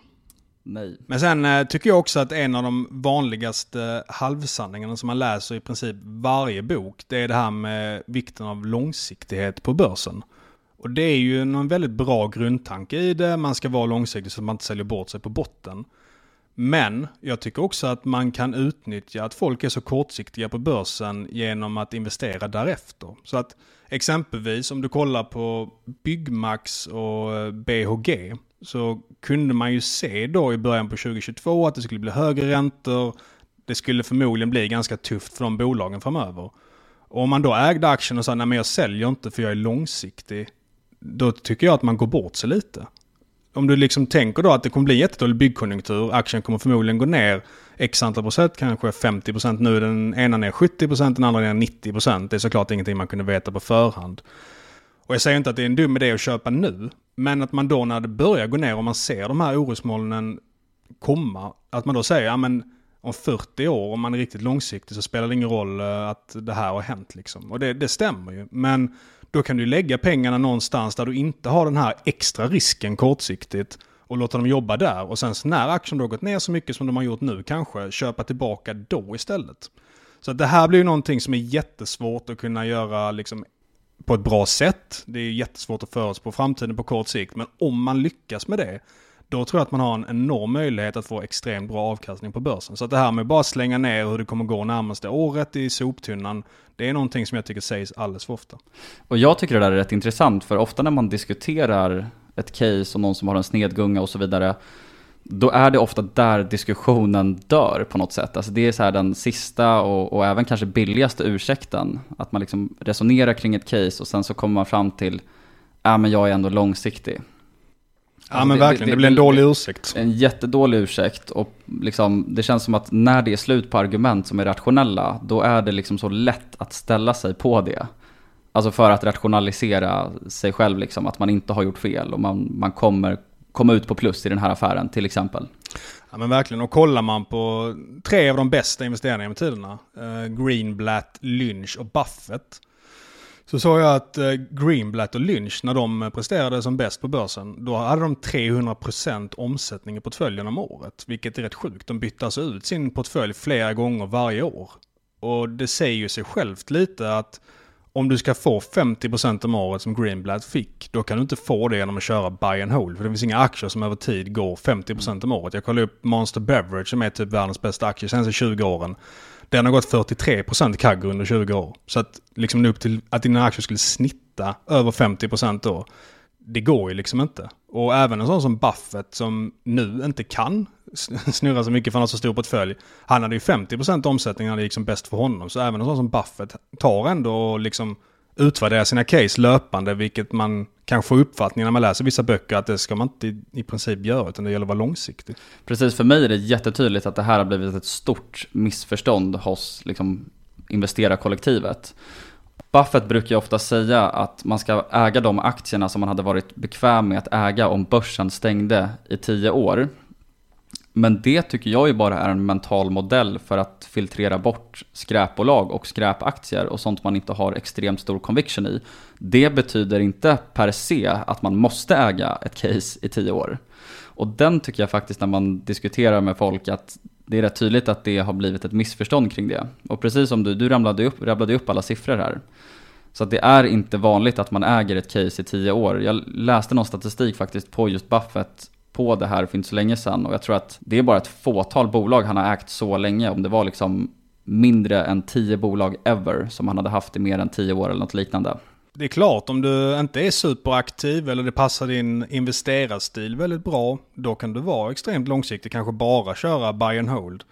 Nej. Men sen eh, tycker jag också att en av de vanligaste halvsanningarna som man läser i princip varje bok, det är det här med vikten av långsiktighet på börsen. Och det är ju en väldigt bra grundtanke i det. Man ska vara långsiktig så att man inte säljer bort sig på botten. Men jag tycker också att man kan utnyttja att folk är så kortsiktiga på börsen genom att investera därefter. Så att exempelvis om du kollar på Byggmax och eh, BHG så kunde man ju se då i början på 2022 att det skulle bli högre räntor. Det skulle förmodligen bli ganska tufft för de bolagen framöver. Och om man då ägde aktien och sa nej men jag säljer inte för jag är långsiktig då tycker jag att man går bort sig lite. Om du liksom tänker då att det kommer bli jättedålig byggkonjunktur, aktien kommer förmodligen gå ner x antal procent, kanske 50 procent. Nu är den ena ner 70 procent, den andra ner 90 procent. Det är såklart ingenting man kunde veta på förhand. Och jag säger inte att det är en dum idé att köpa nu, men att man då när det börjar gå ner och man ser de här orosmolnen komma, att man då säger, ja men om 40 år, om man är riktigt långsiktig, så spelar det ingen roll eh, att det här har hänt liksom. Och det, det stämmer ju. Men då kan du lägga pengarna någonstans där du inte har den här extra risken kortsiktigt och låta dem jobba där. Och sen när aktien då har gått ner så mycket som de har gjort nu kanske, köpa tillbaka då istället. Så det här blir ju någonting som är jättesvårt att kunna göra liksom på ett bra sätt. Det är jättesvårt att förutspå framtiden på kort sikt, men om man lyckas med det då tror jag att man har en enorm möjlighet att få extremt bra avkastning på börsen. Så att det här med bara slänga ner hur det kommer gå närmaste året i soptunnan, det är någonting som jag tycker sägs alldeles för ofta. Och jag tycker det där är rätt intressant, för ofta när man diskuterar ett case och någon som har en snedgunga och så vidare, då är det ofta där diskussionen dör på något sätt. Alltså det är så här den sista och, och även kanske billigaste ursäkten. Att man liksom resonerar kring ett case och sen så kommer man fram till, ja men jag är ändå långsiktig. Ja men verkligen, det, blir en dålig ursäkt. En jättedålig ursäkt och liksom, det känns som att när det är slut på argument som är rationella, då är det liksom så lätt att ställa sig på det. Alltså för att rationalisera sig själv, liksom, att man inte har gjort fel och man, man kommer komma ut på plus i den här affären till exempel. Ja men verkligen, och kollar man på tre av de bästa investeringarna genom tiderna, eh, Greenblatt, Lynch och Buffett, så såg jag att eh, Greenblatt och Lynch, när de eh, presterade som bäst på börsen, då hade de 300% omsättning i portföljen om året. Vilket är rätt sjukt. De bytte alltså ut sin portfölj flera gånger varje år. Och det säger ju sig självt lite att om du ska få 50% om året som Greenblatt fick, då kan du inte få det genom att köra buy and hold. För det finns inga aktier som över tid går 50% om året. Jag kollade upp Monster Beverage som är typ världens bästa aktie senaste 20 åren. Den har gått 43% CAGR under 20 år. Så att liksom upp till att dina aktier skulle snitta över 50% då, det går ju liksom inte. Och även en sån som Buffett som nu inte kan <laughs> snurra så mycket för han har så stor portfölj. Han hade ju 50% omsättning när det gick som bäst för honom. Så även en sån som Buffett tar ändå och liksom utvärdera sina case löpande, vilket man kan få uppfattningen när man läser vissa böcker att det ska man inte i princip göra, utan det gäller att vara långsiktig. Precis, för mig är det jättetydligt att det här har blivit ett stort missförstånd hos liksom, investerarkollektivet. Buffett brukar ju ofta säga att man ska äga de aktierna som man hade varit bekväm med att äga om börsen stängde i tio år. Men det tycker jag ju bara är en mental modell för att filtrera bort skräpbolag och skräpaktier och sånt man inte har extremt stor conviction i. Det betyder inte per se att man måste äga ett case i tio år. Och den tycker jag faktiskt när man diskuterar med folk att det är rätt tydligt att det har blivit ett missförstånd kring det. Och precis som du, du ramlade upp, rabblade upp alla siffror här. Så att det är inte vanligt att man äger ett case i tio år. Jag läste någon statistik faktiskt på just Buffett på det här för inte så länge sedan och jag tror att det är bara ett fåtal bolag han har ägt så länge. Om det var liksom mindre än tio bolag ever som han hade haft i mer än tio år eller något liknande. Det är klart, om du inte är superaktiv eller det passar din investerarstil väldigt bra, då kan du vara extremt långsiktig, kanske bara köra buy and hold.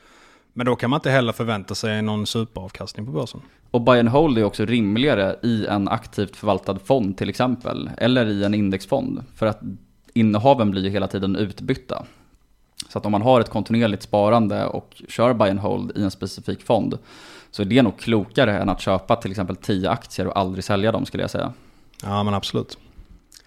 Men då kan man inte heller förvänta sig någon superavkastning på börsen. Och buy and hold är också rimligare i en aktivt förvaltad fond till exempel, eller i en indexfond. För att innehaven blir ju hela tiden utbytta. Så att om man har ett kontinuerligt sparande och kör buy and hold i en specifik fond så är det nog klokare än att köpa till exempel 10 aktier och aldrig sälja dem skulle jag säga. Ja men absolut.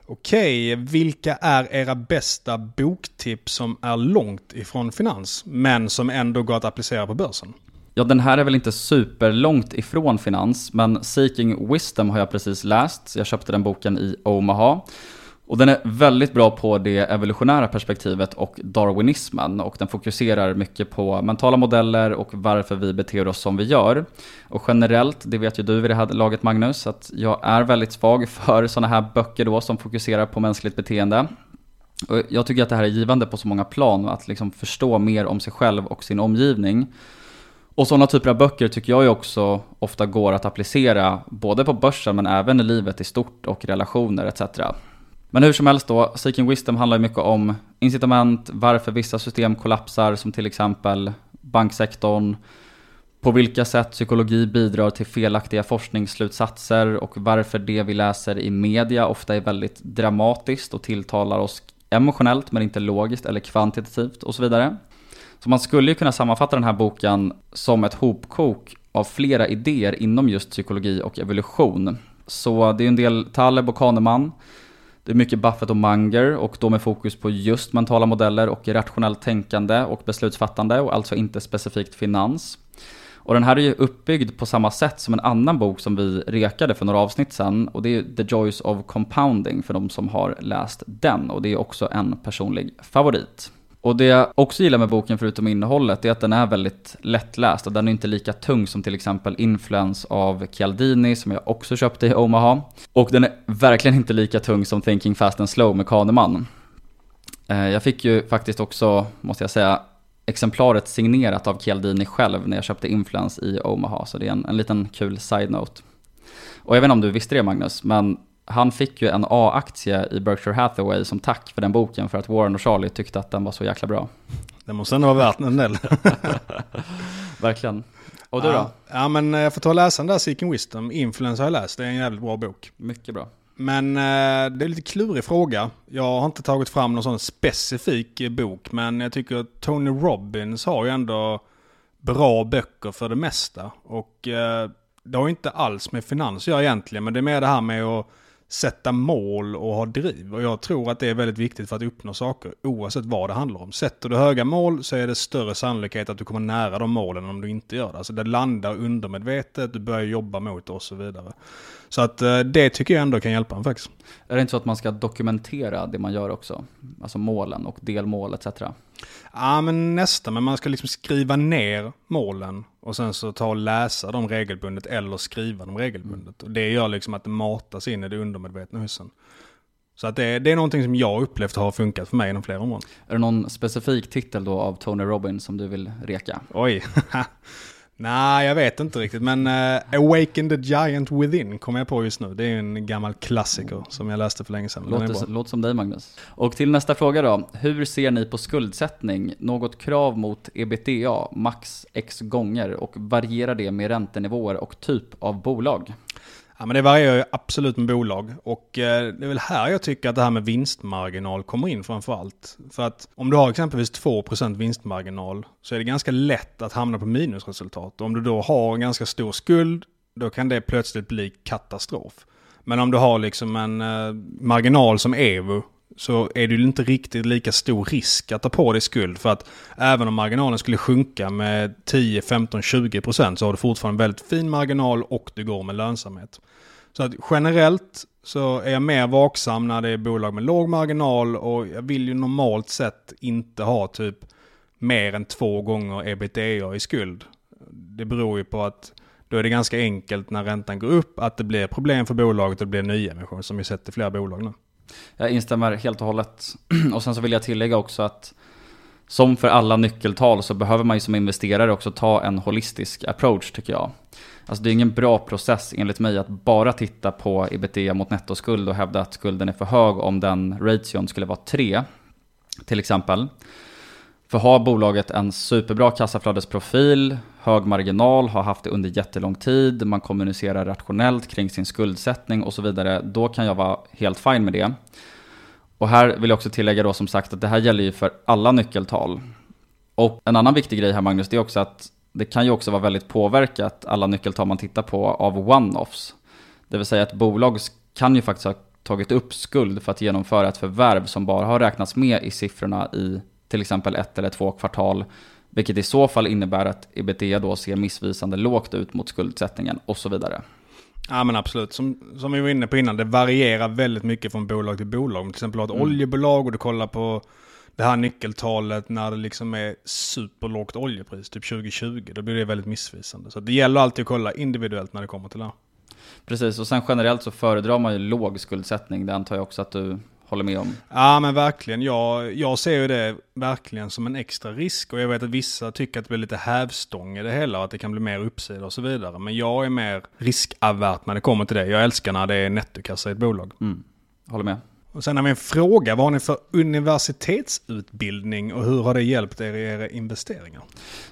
Okej, vilka är era bästa boktips som är långt ifrån finans men som ändå går att applicera på börsen? Ja, den här är väl inte superlångt ifrån finans, men Seeking Wisdom har jag precis läst. Jag köpte den boken i Omaha. Och den är väldigt bra på det evolutionära perspektivet och darwinismen och den fokuserar mycket på mentala modeller och varför vi beter oss som vi gör. Och generellt, det vet ju du vid det här laget Magnus, att jag är väldigt svag för sådana här böcker då som fokuserar på mänskligt beteende. Och jag tycker att det här är givande på så många plan, att liksom förstå mer om sig själv och sin omgivning. Och sådana typer av böcker tycker jag ju också ofta går att applicera både på börsen men även i livet i stort och relationer etc. Men hur som helst då, Seeking Wisdom handlar ju mycket om incitament, varför vissa system kollapsar, som till exempel banksektorn, på vilka sätt psykologi bidrar till felaktiga forskningsslutsatser och varför det vi läser i media ofta är väldigt dramatiskt och tilltalar oss emotionellt men inte logiskt eller kvantitativt och så vidare. Så man skulle ju kunna sammanfatta den här boken som ett hopkok av flera idéer inom just psykologi och evolution. Så det är en del Taleb och Kahneman det är mycket Buffett och Munger och då med fokus på just mentala modeller och rationellt tänkande och beslutsfattande och alltså inte specifikt finans. Och den här är ju uppbyggd på samma sätt som en annan bok som vi rekade för några avsnitt sedan och det är The Joys of Compounding för de som har läst den och det är också en personlig favorit. Och det jag också gillar med boken förutom innehållet är att den är väldigt lättläst och den är inte lika tung som till exempel Influence av Chialdini som jag också köpte i Omaha. Och den är verkligen inte lika tung som Thinking Fast and Slow med Kahneman. Eh, jag fick ju faktiskt också, måste jag säga, exemplaret signerat av Chialdini själv när jag köpte Influence i Omaha, så det är en, en liten kul side-note. Och jag vet inte om du visste det Magnus, men han fick ju en A-aktie i Berkshire Hathaway som tack för den boken för att Warren och Charlie tyckte att den var så jäkla bra. Det måste ändå vara värt en del. <laughs> Verkligen. Och du ja, då? Ja men jag får ta och läsa den där Seeking Wisdom. Influence har jag läst, det är en jävligt bra bok. Mycket bra. Men eh, det är lite klurig fråga. Jag har inte tagit fram någon sån specifik eh, bok. Men jag tycker att Tony Robbins har ju ändå bra böcker för det mesta. Och eh, det har ju inte alls med finans att göra egentligen. Men det är mer det här med att sätta mål och ha driv. Och jag tror att det är väldigt viktigt för att uppnå saker oavsett vad det handlar om. Sätter du höga mål så är det större sannolikhet att du kommer nära de målen om du inte gör det. Alltså det landar undermedvetet, du börjar jobba mot det och så vidare. Så att eh, det tycker jag ändå kan hjälpa en faktiskt. Är det inte så att man ska dokumentera det man gör också? Alltså målen och delmål etc. Ja men nästan, men man ska liksom skriva ner målen och sen så ta och läsa dem regelbundet eller skriva dem regelbundet. Och det gör liksom att det matas in i det undermedvetna husen. Så att det, det är någonting som jag upplevt har funkat för mig inom flera områden. Är det någon specifik titel då av Tony Robbins som du vill reka? Oj. <laughs> Nej, jag vet inte riktigt. Men uh, Awaken the Giant Within kommer jag på just nu. Det är en gammal klassiker som jag läste för länge sedan. Låter, låter som dig Magnus. Och till nästa fråga då. Hur ser ni på skuldsättning? Något krav mot ebitda, max x gånger och varierar det med räntenivåer och typ av bolag? Ja, men det varierar ju absolut med bolag. Och eh, det är väl här jag tycker att det här med vinstmarginal kommer in framför allt. För att om du har exempelvis 2% vinstmarginal så är det ganska lätt att hamna på minusresultat. Och om du då har en ganska stor skuld, då kan det plötsligt bli katastrof. Men om du har liksom en eh, marginal som EVO så är det ju inte riktigt lika stor risk att ta på dig skuld. För att även om marginalen skulle sjunka med 10, 15, 20 procent så har du fortfarande en väldigt fin marginal och du går med lönsamhet. Så att generellt så är jag mer vaksam när det är bolag med låg marginal och jag vill ju normalt sett inte ha typ mer än två gånger ebitda i skuld. Det beror ju på att då är det ganska enkelt när räntan går upp att det blir problem för bolaget och det blir nyemission som vi sett i flera bolag nu. Jag instämmer helt och hållet. <clears throat> Och sen så vill jag tillägga också att som för alla nyckeltal så behöver man ju som investerare också ta en holistisk approach tycker jag. Alltså det är ingen bra process enligt mig att bara titta på ebitda mot nettoskuld och hävda att skulden är för hög om den ration skulle vara 3 till exempel. För har bolaget en superbra kassaflödesprofil, hög marginal, har haft det under jättelång tid, man kommunicerar rationellt kring sin skuldsättning och så vidare, då kan jag vara helt fine med det. Och här vill jag också tillägga då som sagt att det här gäller ju för alla nyckeltal. Och en annan viktig grej här Magnus, det är också att det kan ju också vara väldigt påverkat, alla nyckeltal man tittar på, av one-offs. Det vill säga att bolag kan ju faktiskt ha tagit upp skuld för att genomföra ett förvärv som bara har räknats med i siffrorna i till exempel ett eller två kvartal. Vilket i så fall innebär att ebitda då ser missvisande lågt ut mot skuldsättningen och så vidare. Ja men absolut. Som, som vi var inne på innan, det varierar väldigt mycket från bolag till bolag. Om till exempel har ett mm. oljebolag och du kollar på det här nyckeltalet när det liksom är superlågt oljepris, typ 2020, då blir det väldigt missvisande. Så det gäller alltid att kolla individuellt när det kommer till det här. Precis, och sen generellt så föredrar man ju låg skuldsättning. Det antar jag också att du håller med om. Ja men verkligen. Jag, jag ser ju det verkligen som en extra risk. Och jag vet att vissa tycker att det blir lite hävstång i det hela. Att det kan bli mer uppsida och så vidare. Men jag är mer riskavert när det kommer till det. Jag älskar när det är nettokassa i ett bolag. Mm. Håller med. Och sen har vi en fråga. Vad har ni för universitetsutbildning och hur har det hjälpt er i era investeringar?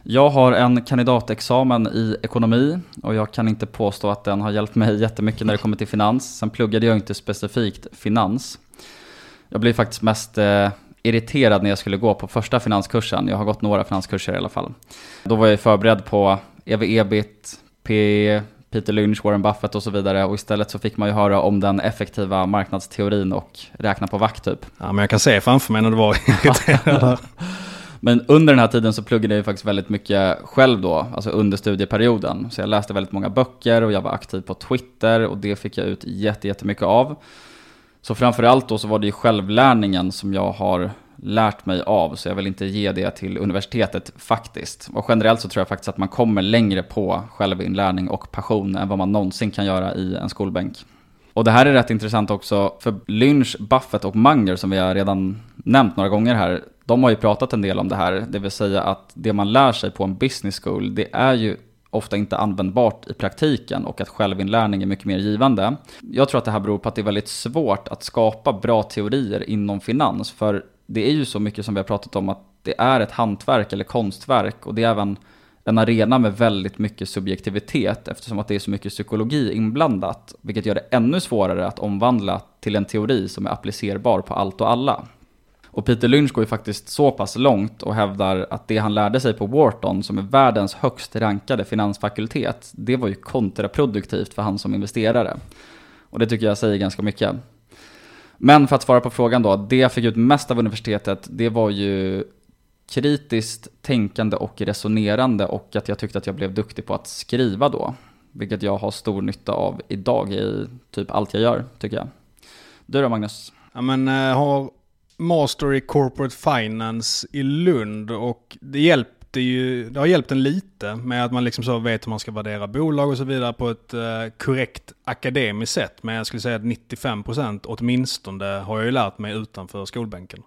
Jag har en kandidatexamen i ekonomi och jag kan inte påstå att den har hjälpt mig jättemycket när det kommer till finans. Sen pluggade jag inte specifikt finans. Jag blev faktiskt mest eh, irriterad när jag skulle gå på första finanskursen. Jag har gått några finanskurser i alla fall. Då var jag förberedd på EV-EBIT, PE, Peter Lynch, Warren Buffett och så vidare. Och istället så fick man ju höra om den effektiva marknadsteorin och räkna på vakt typ. Ja, men jag kan se framför mig när du var irriterad. <laughs> Men under den här tiden så pluggade jag faktiskt väldigt mycket själv då, alltså under studieperioden. Så jag läste väldigt många böcker och jag var aktiv på Twitter och det fick jag ut jättemycket av. Så framförallt då så var det ju självlärningen som jag har lärt mig av, så jag vill inte ge det till universitetet faktiskt. Och generellt så tror jag faktiskt att man kommer längre på självinlärning och passion än vad man någonsin kan göra i en skolbänk. Och det här är rätt intressant också, för Lynch, Buffett och Munger som vi har redan nämnt några gånger här, de har ju pratat en del om det här, det vill säga att det man lär sig på en business school, det är ju ofta inte användbart i praktiken och att självinlärning är mycket mer givande. Jag tror att det här beror på att det är väldigt svårt att skapa bra teorier inom finans, för det är ju så mycket som vi har pratat om att det är ett hantverk eller konstverk och det är även en arena med väldigt mycket subjektivitet eftersom att det är så mycket psykologi inblandat, vilket gör det ännu svårare att omvandla till en teori som är applicerbar på allt och alla. Och Peter Lynch går ju faktiskt så pass långt och hävdar att det han lärde sig på Wharton, som är världens högst rankade finansfakultet, det var ju kontraproduktivt för han som investerare. Och det tycker jag säger ganska mycket. Men för att svara på frågan då, det jag fick ut mest av universitetet, det var ju kritiskt tänkande och resonerande och att jag tyckte att jag blev duktig på att skriva då. Vilket jag har stor nytta av idag i typ allt jag gör, tycker jag. Du då Magnus? Ja men eh, har master i corporate finance i Lund och det hjälpte ju, det har hjälpt en lite med att man liksom så vet hur man ska värdera bolag och så vidare på ett eh, korrekt akademiskt sätt. Men jag skulle säga att 95% åtminstone har jag ju lärt mig utanför skolbänken.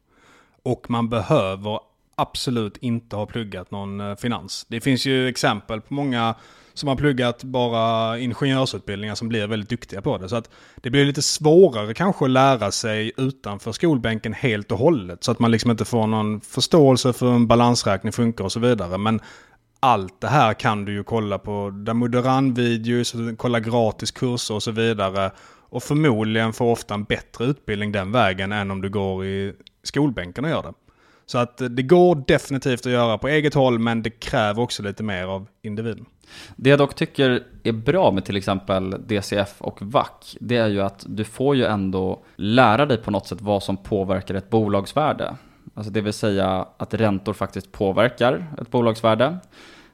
Och man behöver absolut inte ha pluggat någon eh, finans. Det finns ju exempel på många som har pluggat bara ingenjörsutbildningar som blir väldigt duktiga på det. Så att det blir lite svårare kanske att lära sig utanför skolbänken helt och hållet. Så att man liksom inte får någon förståelse för hur en balansräkning funkar och så vidare. Men allt det här kan du ju kolla på Damodaran-videos, kolla gratis kurser och så vidare. Och förmodligen få ofta en bättre utbildning den vägen än om du går i skolbänken och gör det. Så att det går definitivt att göra på eget håll men det kräver också lite mer av individen. Det jag dock tycker är bra med till exempel DCF och VAC, det är ju att du får ju ändå lära dig på något sätt vad som påverkar ett bolagsvärde. Alltså det vill säga att räntor faktiskt påverkar ett bolagsvärde.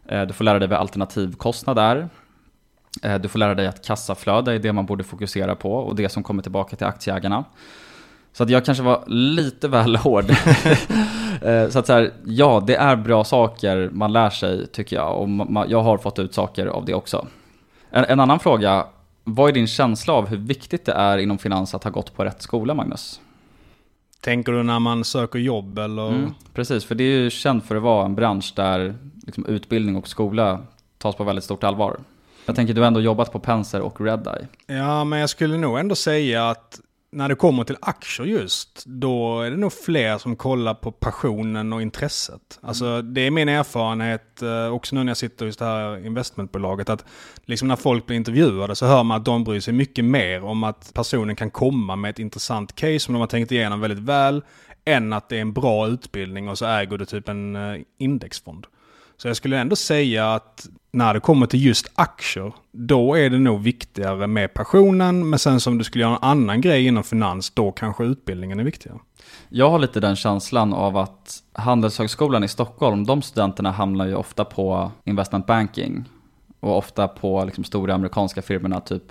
Eh, du får lära dig vad alternativkostnad är. Eh, du får lära dig att kassaflöde är det man borde fokusera på och det som kommer tillbaka till aktieägarna. Så att jag kanske var lite väl hård. <laughs> Eh, så att så här, ja, det är bra saker man lär sig tycker jag. Och jag har fått ut saker av det också. En, en, annan fråga, vad är din känsla av hur viktigt det är inom finans att ha gått på rätt skola, Magnus? Tänker du när man söker jobb eller? Mm, precis, för det är ju känt för att vara en bransch där liksom, utbildning och skola tas på väldigt stort allvar. Jag tänker, du har ändå jobbat på Penser och Redeye. Ja, men jag skulle nog ändå säga att när det kommer till aktier just, då är det nog fler som kollar på passionen och intresset. Alltså det är min erfarenhet, eh, också nu när jag sitter i det här investmentbolaget, att liksom när folk blir intervjuade så hör man att de bryr sig mycket mer om att personen kan komma med ett intressant case som de har tänkt igenom väldigt väl, än att det är en bra utbildning och så äger du typ en eh, indexfond. Så jag skulle ändå säga att när det kommer till just aktier, då är det nog viktigare med passionen. Men sen som du skulle göra en annan grej inom finans, då kanske utbildningen är viktigare. Jag har lite den känslan av att Handelshögskolan i Stockholm, de studenterna hamnar ju ofta på investment banking. Och ofta på liksom stora amerikanska firmorna, typ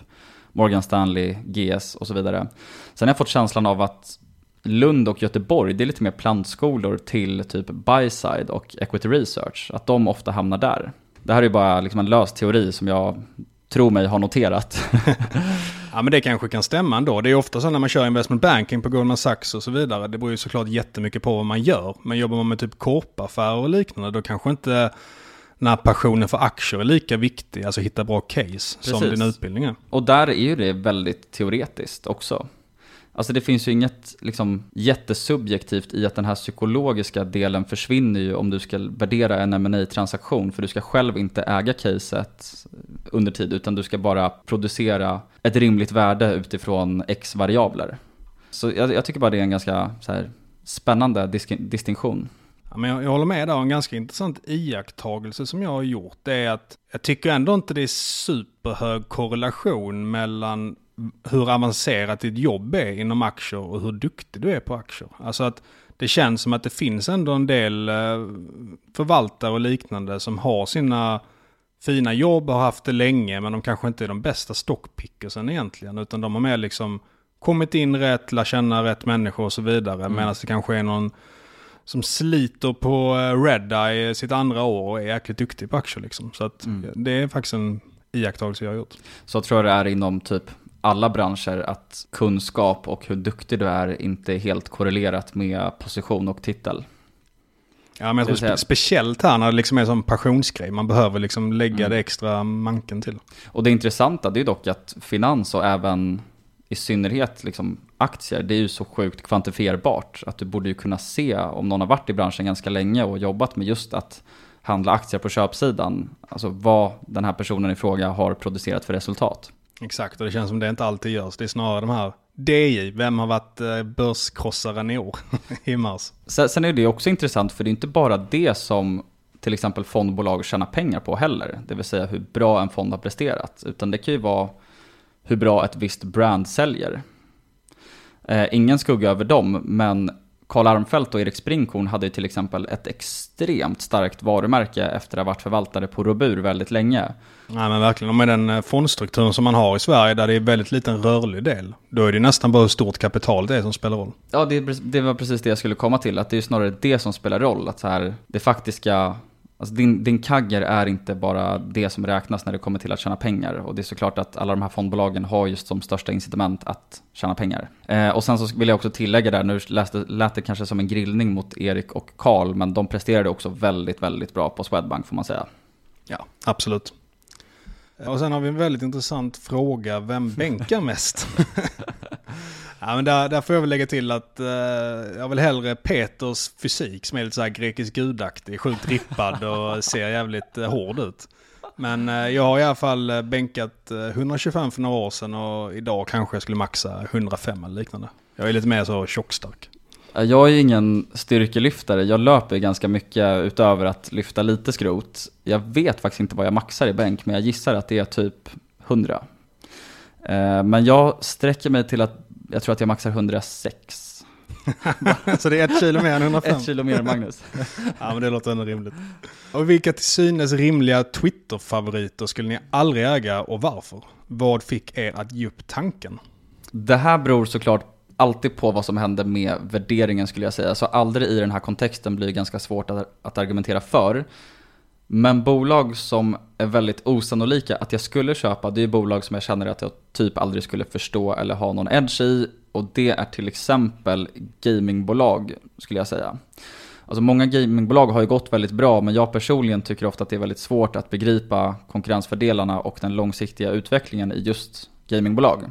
Morgan Stanley, GS och så vidare. Sen har jag fått känslan av att Lund och Göteborg, det är lite mer plantskolor till typ buy-side och equity research. Att de ofta hamnar där. Det här är bara liksom en lös teori som jag tror mig har noterat. <laughs> ja men det kanske kan stämma ändå. Det är ofta så när man kör investment banking på Goldman Sachs och så vidare. Det beror ju såklart jättemycket på vad man gör. Men jobbar man med typ korpaffärer och liknande då kanske inte när passionen för aktier är lika viktig, alltså hitta bra case, Precis. som din utbildning är. Och där är ju det väldigt teoretiskt också. Alltså det finns ju inget liksom, jättesubjektivt i att den här psykologiska delen försvinner ju om du ska värdera en ma transaktion för du ska själv inte äga caset under tid, utan du ska bara producera ett rimligt värde utifrån x variabler. Så jag, jag tycker bara det är en ganska här, spännande disk distinktion. Ja, men jag, jag håller med där, en ganska intressant iakttagelse som jag har gjort det är att jag tycker ändå inte det är superhög korrelation mellan hur avancerat ditt jobb är inom aktier och hur duktig du är på aktier. Alltså att det känns som att det finns ändå en del eh, förvaltare och liknande som har sina fina jobb, har haft det länge, men de kanske inte är de bästa stockpickersen egentligen, utan de har mer liksom kommit in rätt, lär känna rätt människor och så vidare, mm. medan det kanske är någon som sliter på eh, Redeye sitt andra år och är jäkligt duktig på aktier liksom. Så att mm. det är faktiskt en iakttagelse jag har gjort. Så tror jag det är inom typ alla branscher att kunskap och hur duktig du är inte är helt korrelerat med position och titel. Ja, men jag tror spe speciellt här när det liksom är som passionsgrej. Man behöver liksom lägga mm. det extra manken till. Och det intressanta det är dock att finans och även i synnerhet liksom aktier, det är ju så sjukt kvantifierbart. Att du borde ju kunna se om någon har varit i branschen ganska länge och jobbat med just att handla aktier på köpsidan. Alltså vad den här personen i fråga har producerat för resultat. Exakt, och det känns som det inte alltid görs. Det är snarare de här DJ, vem har varit eh, börskrossaren i år <laughs> i mars? Sen är det också intressant för det är inte bara det som till exempel fondbolag tjänar pengar på heller. Det vill säga hur bra en fond har presterat. Utan det kan ju vara hur bra ett visst brand säljer. Eh, ingen skugga över dem, men Karl Armfelt och Erik Springhorn hade ju till exempel ett extremt starkt varumärke efter att ha varit förvaltare på Robur väldigt länge. Nej men verkligen, och med den eh, fondstrukturen som man har i Sverige där det är väldigt liten rörlig del. Då är det nästan bara hur stort kapital det är som spelar roll. Ja, det, det var precis det jag skulle komma till. Att det är snarare det som spelar roll. Att så här, det faktiska Alltså din, din kagger är inte bara det som räknas när det kommer till att tjäna pengar. Och det är såklart att alla de här fondbolagen har just som största incitament att tjäna pengar. Eh, och sen så vill jag också tillägga där, nu läste, lät det kanske som en grillning mot Erik och Karl, men de presterade också väldigt, väldigt bra på Swedbank får man säga. Ja, absolut. Och sen har vi en väldigt intressant fråga, vem bänkar mest? <laughs> Ja, men där, där får jag väl lägga till att uh, jag vill hellre Peters fysik som är lite så här grekisk gudaktig, sjukt rippad och ser jävligt uh, hård ut. Men uh, jag har i alla fall bänkat 125 för några år sedan och idag kanske jag skulle maxa 105 eller liknande. Jag är lite mer så tjockstark. Jag är ingen styrkelyftare, jag löper ganska mycket utöver att lyfta lite skrot. Jag vet faktiskt inte vad jag maxar i bänk, men jag gissar att det är typ 100. Men jag sträcker mig till att jag tror att jag maxar 106. <laughs> så det är ett kilo mer än 105? ett kilo mer än Magnus. <laughs> ja men det låter ändå rimligt. Och vilka till synes rimliga Twitter-favoriter skulle ni aldrig äga och varför? Vad fick er att ge upp tanken? Det här beror såklart alltid på vad som händer med värderingen skulle jag säga. Så aldrig i den här kontexten blir det ganska svårt att, att argumentera för. Men bolag som är väldigt osannolika att jag skulle köpa, det är bolag som jag känner att jag typ aldrig skulle förstå eller ha någon edge i. Och det är till exempel gamingbolag, skulle jag säga. Alltså många gamingbolag har ju gått väldigt bra, men jag personligen tycker ofta att det är väldigt svårt att begripa konkurrensfördelarna och den långsiktiga utvecklingen i just gamingbolag.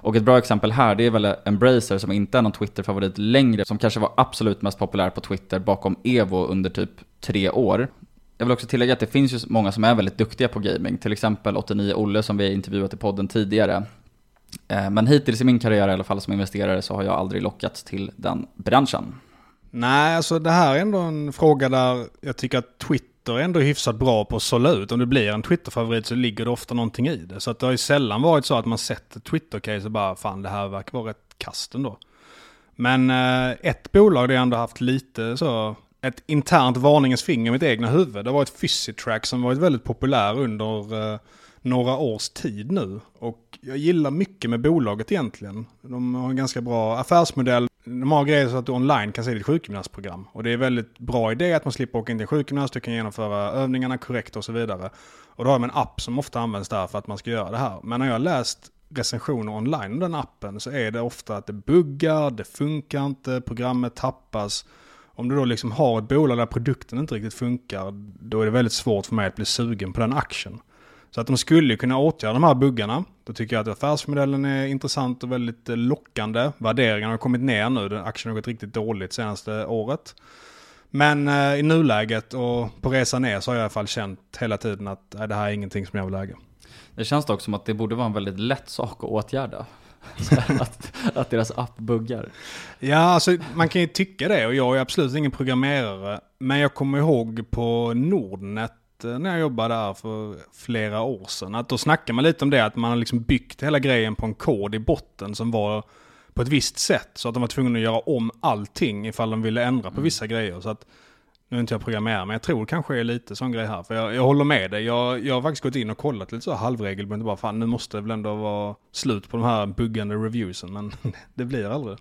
Och ett bra exempel här, det är väl Embracer som inte är någon Twitter-favorit längre, som kanske var absolut mest populär på Twitter bakom Evo under typ tre år. Jag vill också tillägga att det finns ju många som är väldigt duktiga på gaming. Till exempel 89 Olle som vi har intervjuat i podden tidigare. Eh, men hittills i min karriär i alla fall som investerare så har jag aldrig lockats till den branschen. Nej, alltså det här är ändå en fråga där jag tycker att Twitter är ändå hyfsat bra på att sålla ut. Om det blir en Twitter-favorit så ligger det ofta någonting i det. Så att det har ju sällan varit så att man sett ett Twitter-case och bara fan det här verkar vara rätt kast ändå. Men eh, ett bolag det har ändå haft lite så ett internt varningens finger i mitt egna huvud. Det var ett Physitrack som varit väldigt populär under eh, några års tid nu. Och jag gillar mycket med bolaget egentligen. De har en ganska bra affärsmodell. De har grejer så att du online kan se ditt sjukgymnastprogram. Och det är väldigt bra idé att man slipper åka in till sjukgymnast, du kan genomföra övningarna korrekt och så vidare. Och då har de en app som ofta används där för att man ska göra det här. Men när jag har läst recensioner online om den appen så är det ofta att det buggar, det funkar inte, programmet tappas. Om du då liksom har ett bolag där produkten inte riktigt funkar, då är det väldigt svårt för mig att bli sugen på den aktien. Så att de skulle kunna åtgärda de här buggarna. Då tycker jag att affärsmodellen är intressant och väldigt eh, lockande. Värderingarna har kommit ner nu. Aktien har gått riktigt dåligt senaste året. Men eh, i nuläget och på resan ner så har jag i alla fall känt hela tiden att det här är ingenting som jag vill äga. Det känns dock som att det borde vara en väldigt lätt sak att åtgärda att, att deras app buggar. Ja, alltså man kan ju tycka det och jag är absolut ingen programmerare. Men jag kommer ihåg på Nordnet eh, när jag jobbade där för flera år sedan. Att då snackar man lite om det, att man har liksom byggt hela grejen på en kod i botten som var på ett visst sätt. Så att de var tvungna att göra om allting ifall de ville ändra på mm. vissa grejer. Så att nu är inte jag programmerare, men jag tror det kanske är lite sån grej här. För jag, jag håller med dig. Jag, jag har faktiskt gått in och kollat lite så halvregelbundet. Bara fan, nu måste det väl ändå vara slut på de här buggande reviewsen. Men <laughs> det blir aldrig.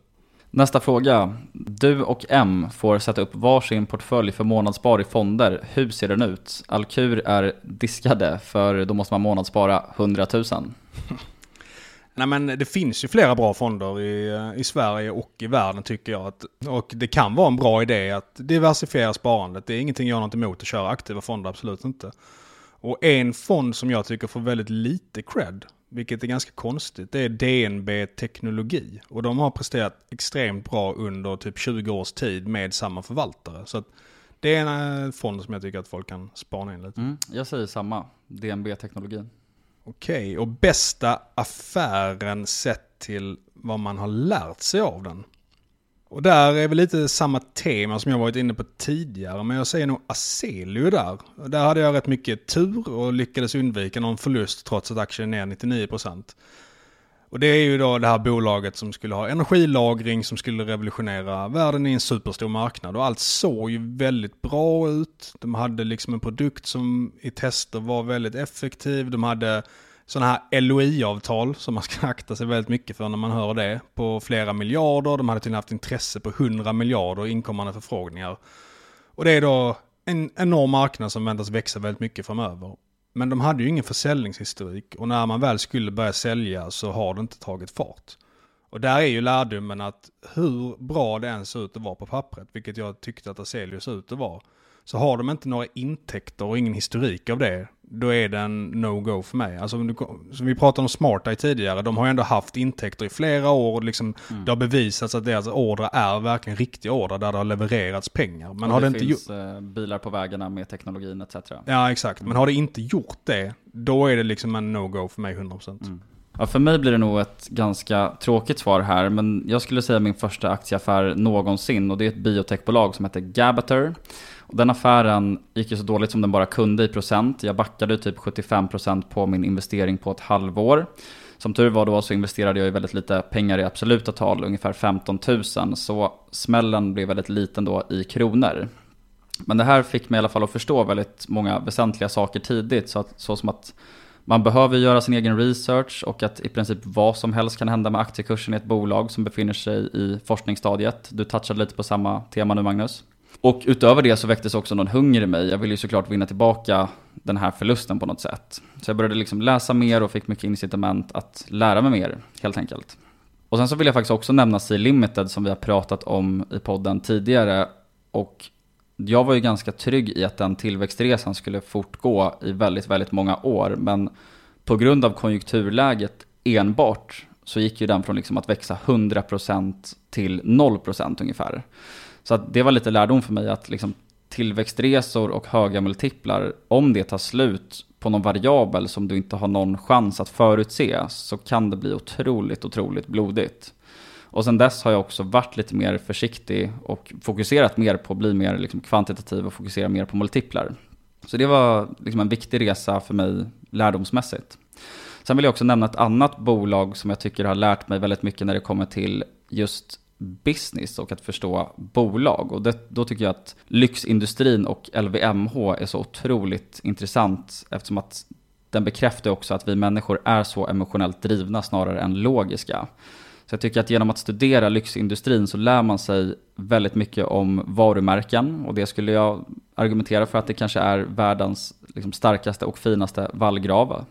Nästa fråga. Du och M får sätta upp varsin portfölj för månadsspar i fonder. Hur ser den ut? Alkur är diskade, för då måste man månadsspara 100 000. <laughs> Nej men det finns ju flera bra fonder i, eh, i Sverige och i världen tycker jag. Att, och det kan vara en bra idé att diversifiera sparandet. Det är ingenting jag har något emot att köra aktiva fonder, absolut inte. Och en fond som jag tycker får väldigt lite cred, vilket är ganska konstigt, det är DNB Teknologi. Och de har presterat extremt bra under typ 20 års tid med samma förvaltare. Så att Det är en eh, fond som jag tycker att folk kan spana in lite. Mm, jag säger samma, DNB Teknologi. Okej, och bästa affären sett till vad man har lärt sig av den? Och där är väl lite samma tema som jag varit inne på tidigare, men jag säger nog Aselio där. Där hade jag rätt mycket tur och lyckades undvika någon förlust trots att aktien är ner 99%. Och det är ju då det här bolaget som skulle ha energilagring som skulle revolutionera världen i en superstor marknad. Och allt såg ju väldigt bra ut. De hade liksom en produkt som i tester var väldigt effektiv. De hade sådana här LOI-avtal som man ska akta sig väldigt mycket för när man hör det. På flera miljarder. De hade till och med haft intresse på 100 miljarder inkommande förfrågningar. Och det är då en enorm marknad som väntas växa väldigt mycket framöver. Men de hade ju ingen försäljningshistorik och när man väl skulle börja sälja så har det inte tagit fart. Och där är ju lärdomen att hur bra det än ser ut att vara på pappret, vilket jag tyckte att Aselius ut att vara, så har de inte några intäkter och ingen historik av det, då är det en no-go för mig. Alltså, som vi pratade om SmartEye tidigare, de har ju ändå haft intäkter i flera år och liksom, mm. det har bevisats att deras order är verkligen riktiga order där det har levererats pengar. Men och har det, det finns eh, bilar på vägarna med teknologin etc. Ja, exakt. Men har det inte gjort det, då är det liksom en no-go för mig 100%. Mm. Ja, för mig blir det nog ett ganska tråkigt svar här, men jag skulle säga min första aktieaffär någonsin och det är ett biotechbolag som heter Gabater. Och den affären gick ju så dåligt som den bara kunde i procent. Jag backade typ 75% på min investering på ett halvår. Som tur var då så investerade jag ju väldigt lite pengar i absoluta tal, ungefär 15 000. Så smällen blev väldigt liten då i kronor. Men det här fick mig i alla fall att förstå väldigt många väsentliga saker tidigt. Så, att, så som att man behöver göra sin egen research och att i princip vad som helst kan hända med aktiekursen i ett bolag som befinner sig i forskningsstadiet. Du touchade lite på samma tema nu Magnus. Och utöver det så väcktes också någon hunger i mig. Jag ville ju såklart vinna tillbaka den här förlusten på något sätt. Så jag började liksom läsa mer och fick mycket incitament att lära mig mer, helt enkelt. Och sen så vill jag faktiskt också nämna Sea Limited som vi har pratat om i podden tidigare. Och jag var ju ganska trygg i att den tillväxtresan skulle fortgå i väldigt, väldigt många år. Men på grund av konjunkturläget enbart så gick ju den från liksom att växa 100% till 0% ungefär. Så att det var lite lärdom för mig att liksom tillväxtresor och höga multiplar, om det tar slut på någon variabel som du inte har någon chans att förutse, så kan det bli otroligt, otroligt blodigt. Och sen dess har jag också varit lite mer försiktig och fokuserat mer på att bli mer liksom kvantitativ och fokusera mer på multiplar. Så det var liksom en viktig resa för mig lärdomsmässigt. Sen vill jag också nämna ett annat bolag som jag tycker har lärt mig väldigt mycket när det kommer till just business och att förstå bolag. Och det, då tycker jag att lyxindustrin och LVMH är så otroligt intressant eftersom att den bekräftar också att vi människor är så emotionellt drivna snarare än logiska. Så jag tycker att genom att studera lyxindustrin så lär man sig väldigt mycket om varumärken och det skulle jag argumentera för att det kanske är världens liksom, starkaste och finaste vallgrav.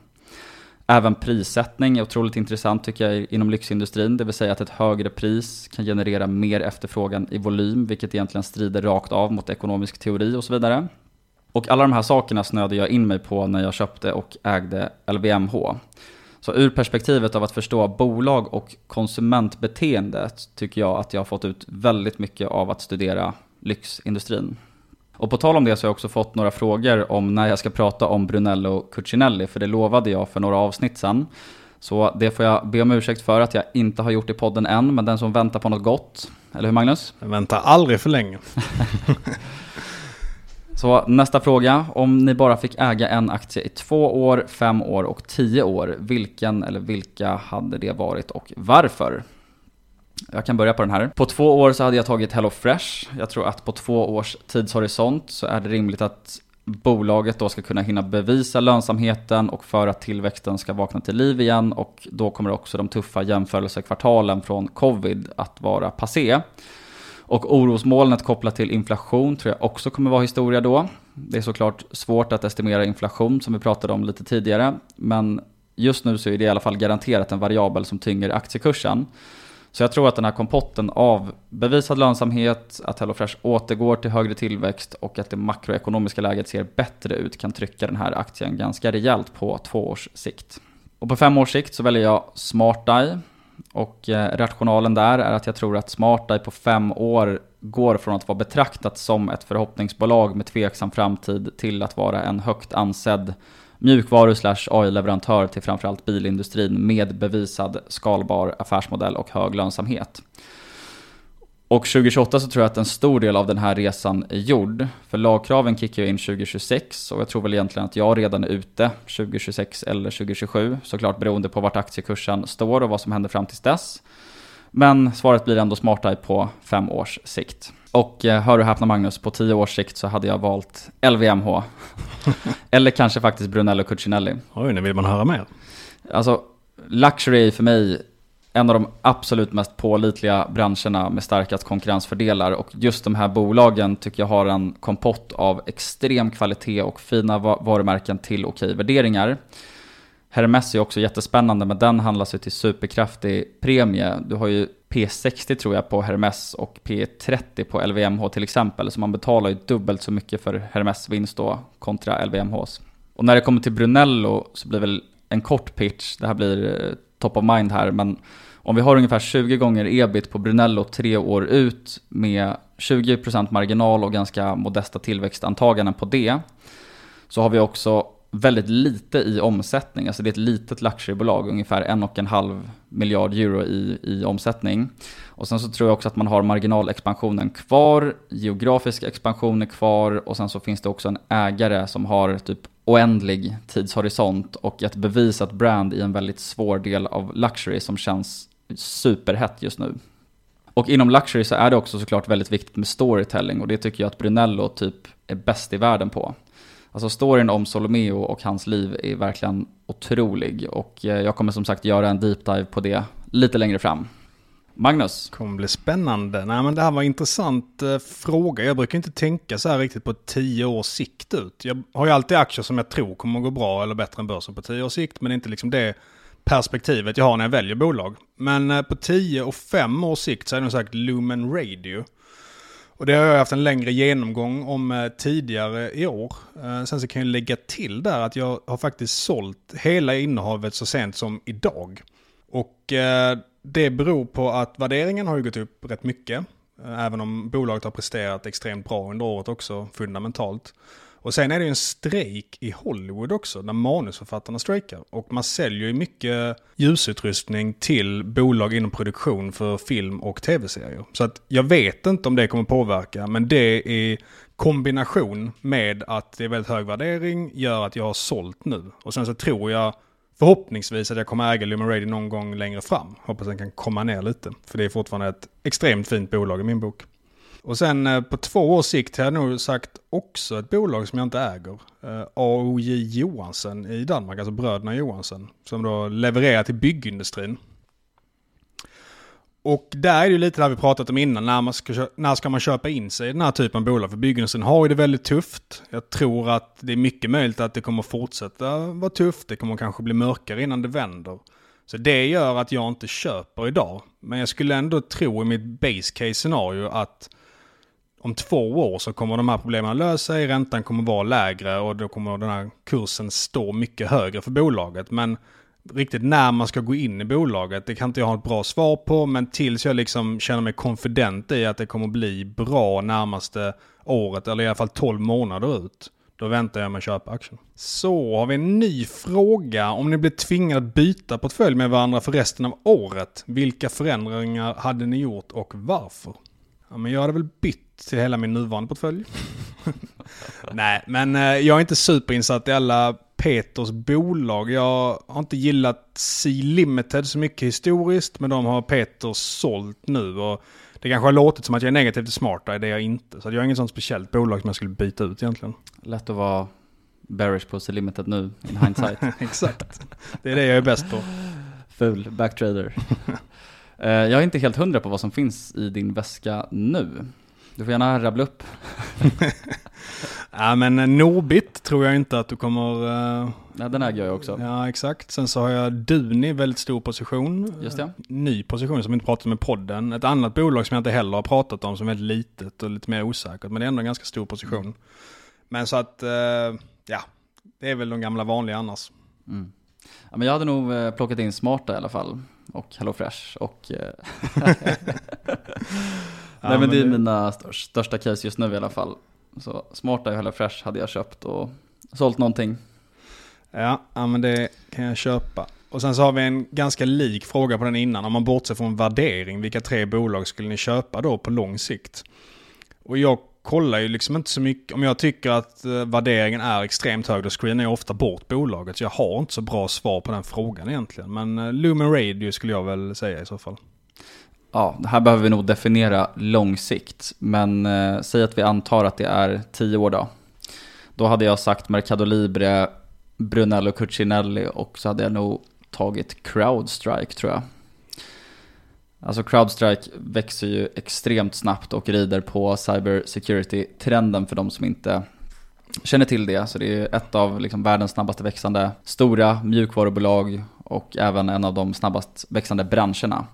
Även prissättning är otroligt intressant tycker jag inom lyxindustrin, det vill säga att ett högre pris kan generera mer efterfrågan i volym, vilket egentligen strider rakt av mot ekonomisk teori och så vidare. Och alla de här sakerna snöade jag in mig på när jag köpte och ägde LVMH. Så ur perspektivet av att förstå bolag och konsumentbeteendet tycker jag att jag har fått ut väldigt mycket av att studera lyxindustrin. Och på tal om det så har jag också fått några frågor om när jag ska prata om Brunello Cucinelli, för det lovade jag för några avsnitt sedan. Så det får jag be om ursäkt för att jag inte har gjort i podden än, men den som väntar på något gott. Eller hur Magnus? Jag väntar aldrig för länge. <laughs> Så nästa fråga. Om ni bara fick äga en aktie i två år, fem år och tio år, vilken eller vilka hade det varit och varför? Jag kan börja på den här. På två år så hade jag tagit HelloFresh. Jag tror att på två års tidshorisont så är det rimligt att bolaget då ska kunna hinna bevisa lönsamheten och för att tillväxten ska vakna till liv igen och då kommer också de tuffa jämförelsekvartalen från covid att vara passé. Och orosmolnet kopplat till inflation tror jag också kommer vara historia då. Det är såklart svårt att estimera inflation som vi pratade om lite tidigare, men just nu så är det i alla fall garanterat en variabel som tynger aktiekursen. Så jag tror att den här kompotten av bevisad lönsamhet, att HelloFresh återgår till högre tillväxt och att det makroekonomiska läget ser bättre ut kan trycka den här aktien ganska rejält på två års sikt. Och på fem års sikt så väljer jag SmartEye. Och eh, rationalen där är att jag tror att SmartEye på fem år går från att vara betraktat som ett förhoppningsbolag med tveksam framtid till att vara en högt ansedd mjukvaru slash AI-leverantör till framförallt bilindustrin med bevisad skalbar affärsmodell och hög lönsamhet. Och 2028 så tror jag att en stor del av den här resan är gjord. För lagkraven kickar ju in 2026 och jag tror väl egentligen att jag redan är ute 2026 eller 2027. Såklart beroende på vart aktiekursen står och vad som händer fram tills dess. Men svaret blir ändå SmartEye på fem års sikt. Och eh, hör och häpna Magnus, på tio års sikt så hade jag valt LVMH. <laughs> eller kanske faktiskt Brunello Cucinelli. Oj, nu vill man höra mer. Alltså, luxury för mig en av de absolut mest pålitliga branscherna med starkast konkurrensfördelar. Och just de här bolagen tycker jag har en kompott av extrem kvalitet och fina varumärken till okej värderingar. Hermes är också jättespännande, men den handlas ju till superkraftig premie. Du har ju P60 tror jag på Hermes och P30 på LVMH till exempel. Så man betalar ju dubbelt så mycket för Hermes vinst då kontra LVMHs. Och när det kommer till Brunello så blir väl en kort pitch, det här blir eh, top of mind här, men om vi har ungefär 20 gånger ebit på Brunello tre år ut med 20% marginal och ganska modesta tillväxtantaganden på det, så har vi också väldigt lite i omsättning. Alltså det är ett litet luxurybolag, ungefär en och en halv miljard euro i, i omsättning. Och sen så tror jag också att man har marginalexpansionen kvar, geografisk expansion är kvar och sen så finns det också en ägare som har typ oändlig tidshorisont och ett bevisat brand i en väldigt svår del av luxury som känns superhett just nu. Och inom luxury så är det också såklart väldigt viktigt med storytelling och det tycker jag att Brunello typ är bäst i världen på. Alltså storyn om Solomeo och hans liv är verkligen otrolig och eh, jag kommer som sagt göra en deep dive på det lite längre fram. Magnus? Det kommer bli spännande. Nej men det här var en intressant eh, fråga. Jag brukar inte tänka så här riktigt på tio års sikt ut. Jag har ju alltid aktier som jag tror kommer att gå bra eller bättre än börsen på tio års sikt. Men det är inte liksom det perspektivet jag har när jag väljer bolag. Men eh, på tio och fem års sikt så är det sagt Lumen Radio. Och det har jag haft en längre genomgång om eh, tidigare i år. Eh, sen så kan jag lägga till där att jag har faktiskt sålt hela innehavet så sent som idag. Och eh, det beror på att värderingen har ju gått upp rätt mycket. Även om bolaget har presterat extremt bra under året också fundamentalt. Och sen är det ju en strejk i Hollywood också, när manusförfattarna strejkar. Och man säljer ju mycket ljusutrustning till bolag inom produktion för film och tv-serier. Så att jag vet inte om det kommer påverka, men det i kombination med att det är väldigt hög värdering gör att jag har sålt nu. Och sen så tror jag förhoppningsvis att jag kommer äga Lumen Radio någon gång längre fram. Hoppas den kan komma ner lite, för det är fortfarande ett extremt fint bolag i min bok. Och sen eh, på två års sikt har jag nog sagt också ett bolag som jag inte äger. Eh, AOJ Johansen i Danmark, alltså bröderna Johansen. Som då levererar till byggindustrin. Och där är det ju lite det vi pratat om innan, när, man ska, när ska man köpa in sig i den här typen av bolag? För byggindustrin har ju det väldigt tufft. Jag tror att det är mycket möjligt att det kommer fortsätta vara tufft. Det kommer kanske bli mörkare innan det vänder. Så det gör att jag inte köper idag. Men jag skulle ändå tro i mitt base case scenario att om två år så kommer de här problemen lösa sig, räntan kommer vara lägre och då kommer den här kursen stå mycket högre för bolaget. Men riktigt när man ska gå in i bolaget, det kan inte jag ha ett bra svar på, men tills jag liksom känner mig konfident i att det kommer bli bra närmaste året, eller i alla fall 12 månader ut, då väntar jag med att köpa aktien. Så har vi en ny fråga. Om ni blir tvingade att byta portfölj med varandra för resten av året, vilka förändringar hade ni gjort och varför? Ja, men jag hade väl bytt till hela min nuvarande portfölj. <laughs> Nej, men eh, jag är inte superinsatt i alla Peters bolag. Jag har inte gillat Sea Limited så mycket historiskt, men de har Peter sålt nu. Och det kanske har låtit som att jag är negativ till Smarta, det är jag inte. Så jag har inget sånt speciellt bolag som jag skulle byta ut egentligen. Lätt att vara bearish på Sea Limited nu, in hindsight. <laughs> Exakt, det är det jag är bäst på. Ful backtrader. <laughs> Eh, jag är inte helt hundra på vad som finns i din väska nu. Du får gärna rabbla upp. <laughs> ja men Norbit tror jag inte att du kommer... Uh... Ja, den äger jag också. Ja exakt. Sen så har jag Duni, väldigt stor position. Just det. Ny position som vi inte pratat med podden. Ett annat bolag som jag inte heller har pratat om som är väldigt litet och lite mer osäkert. Men det är ändå en ganska stor position. Mm. Men så att, uh, ja, det är väl de gamla vanliga annars. Mm. Ja, men jag hade nog eh, plockat in Smarta i alla fall. Och HelloFresh och... <laughs> <laughs> Nej men det är mina största, största case just nu i alla fall. Så Smarta och HelloFresh hade jag köpt och sålt någonting. Ja, ja, men det kan jag köpa. Och sen så har vi en ganska lik fråga på den innan. Om man bortser från värdering, vilka tre bolag skulle ni köpa då på lång sikt? Och jag kollar ju liksom inte så mycket. Om jag tycker att eh, värderingen är extremt hög, då screenar jag ofta bort bolaget. Så jag har inte så bra svar på den frågan egentligen. Men eh, Lumen Radio skulle jag väl säga i så fall. Ja, det här behöver vi nog definiera långsikt. Men eh, säg att vi antar att det är 10 år då. Då hade jag sagt Mercado Libre, Brunello Cucinelli och så hade jag nog tagit Crowdstrike tror jag. Alltså Crowdstrike växer ju extremt snabbt och rider på cybersecurity-trenden för de som inte känner till det. Så det är ett av liksom världens snabbaste växande stora mjukvarubolag och även en av de snabbast växande branscherna.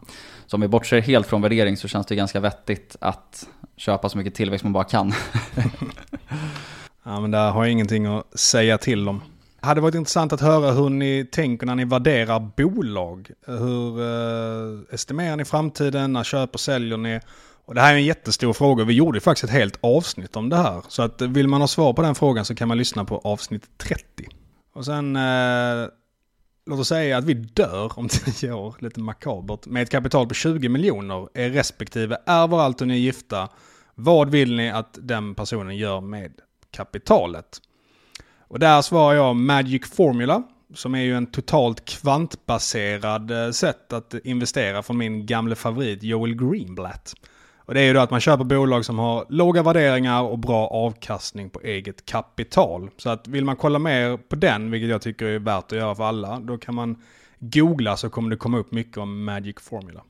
Så om vi bortser helt från värdering så känns det ganska vettigt att köpa så mycket tillväxt man bara kan. <laughs> Ja, men där har jag ingenting att säga till om. Hade varit intressant att höra hur ni tänker när ni värderar bolag. Hur eh, estimerar ni framtiden? När köper och säljer ni? Och det här är en jättestor fråga. Vi gjorde faktiskt ett helt avsnitt om det här. Så att vill man ha svar på den frågan så kan man lyssna på avsnitt 30. Och sen, eh, låt oss säga att vi dör om <laughs> 10 år, lite makabert, med ett kapital på 20 miljoner. Er respektive ärver allt och ni är gifta. Vad vill ni att den personen gör med kapitalet? Och där svarar jag Magic Formula, som är ju en totalt kvantbaserad eh, sätt att investera från min gamle favorit Joel Greenblatt. Och det är ju då att man köper bolag som har låga värderingar och bra avkastning på eget kapital. Så att vill man kolla mer på den, vilket jag tycker är värt att göra för alla, då kan man googla så kommer det komma upp mycket om Magic Formula.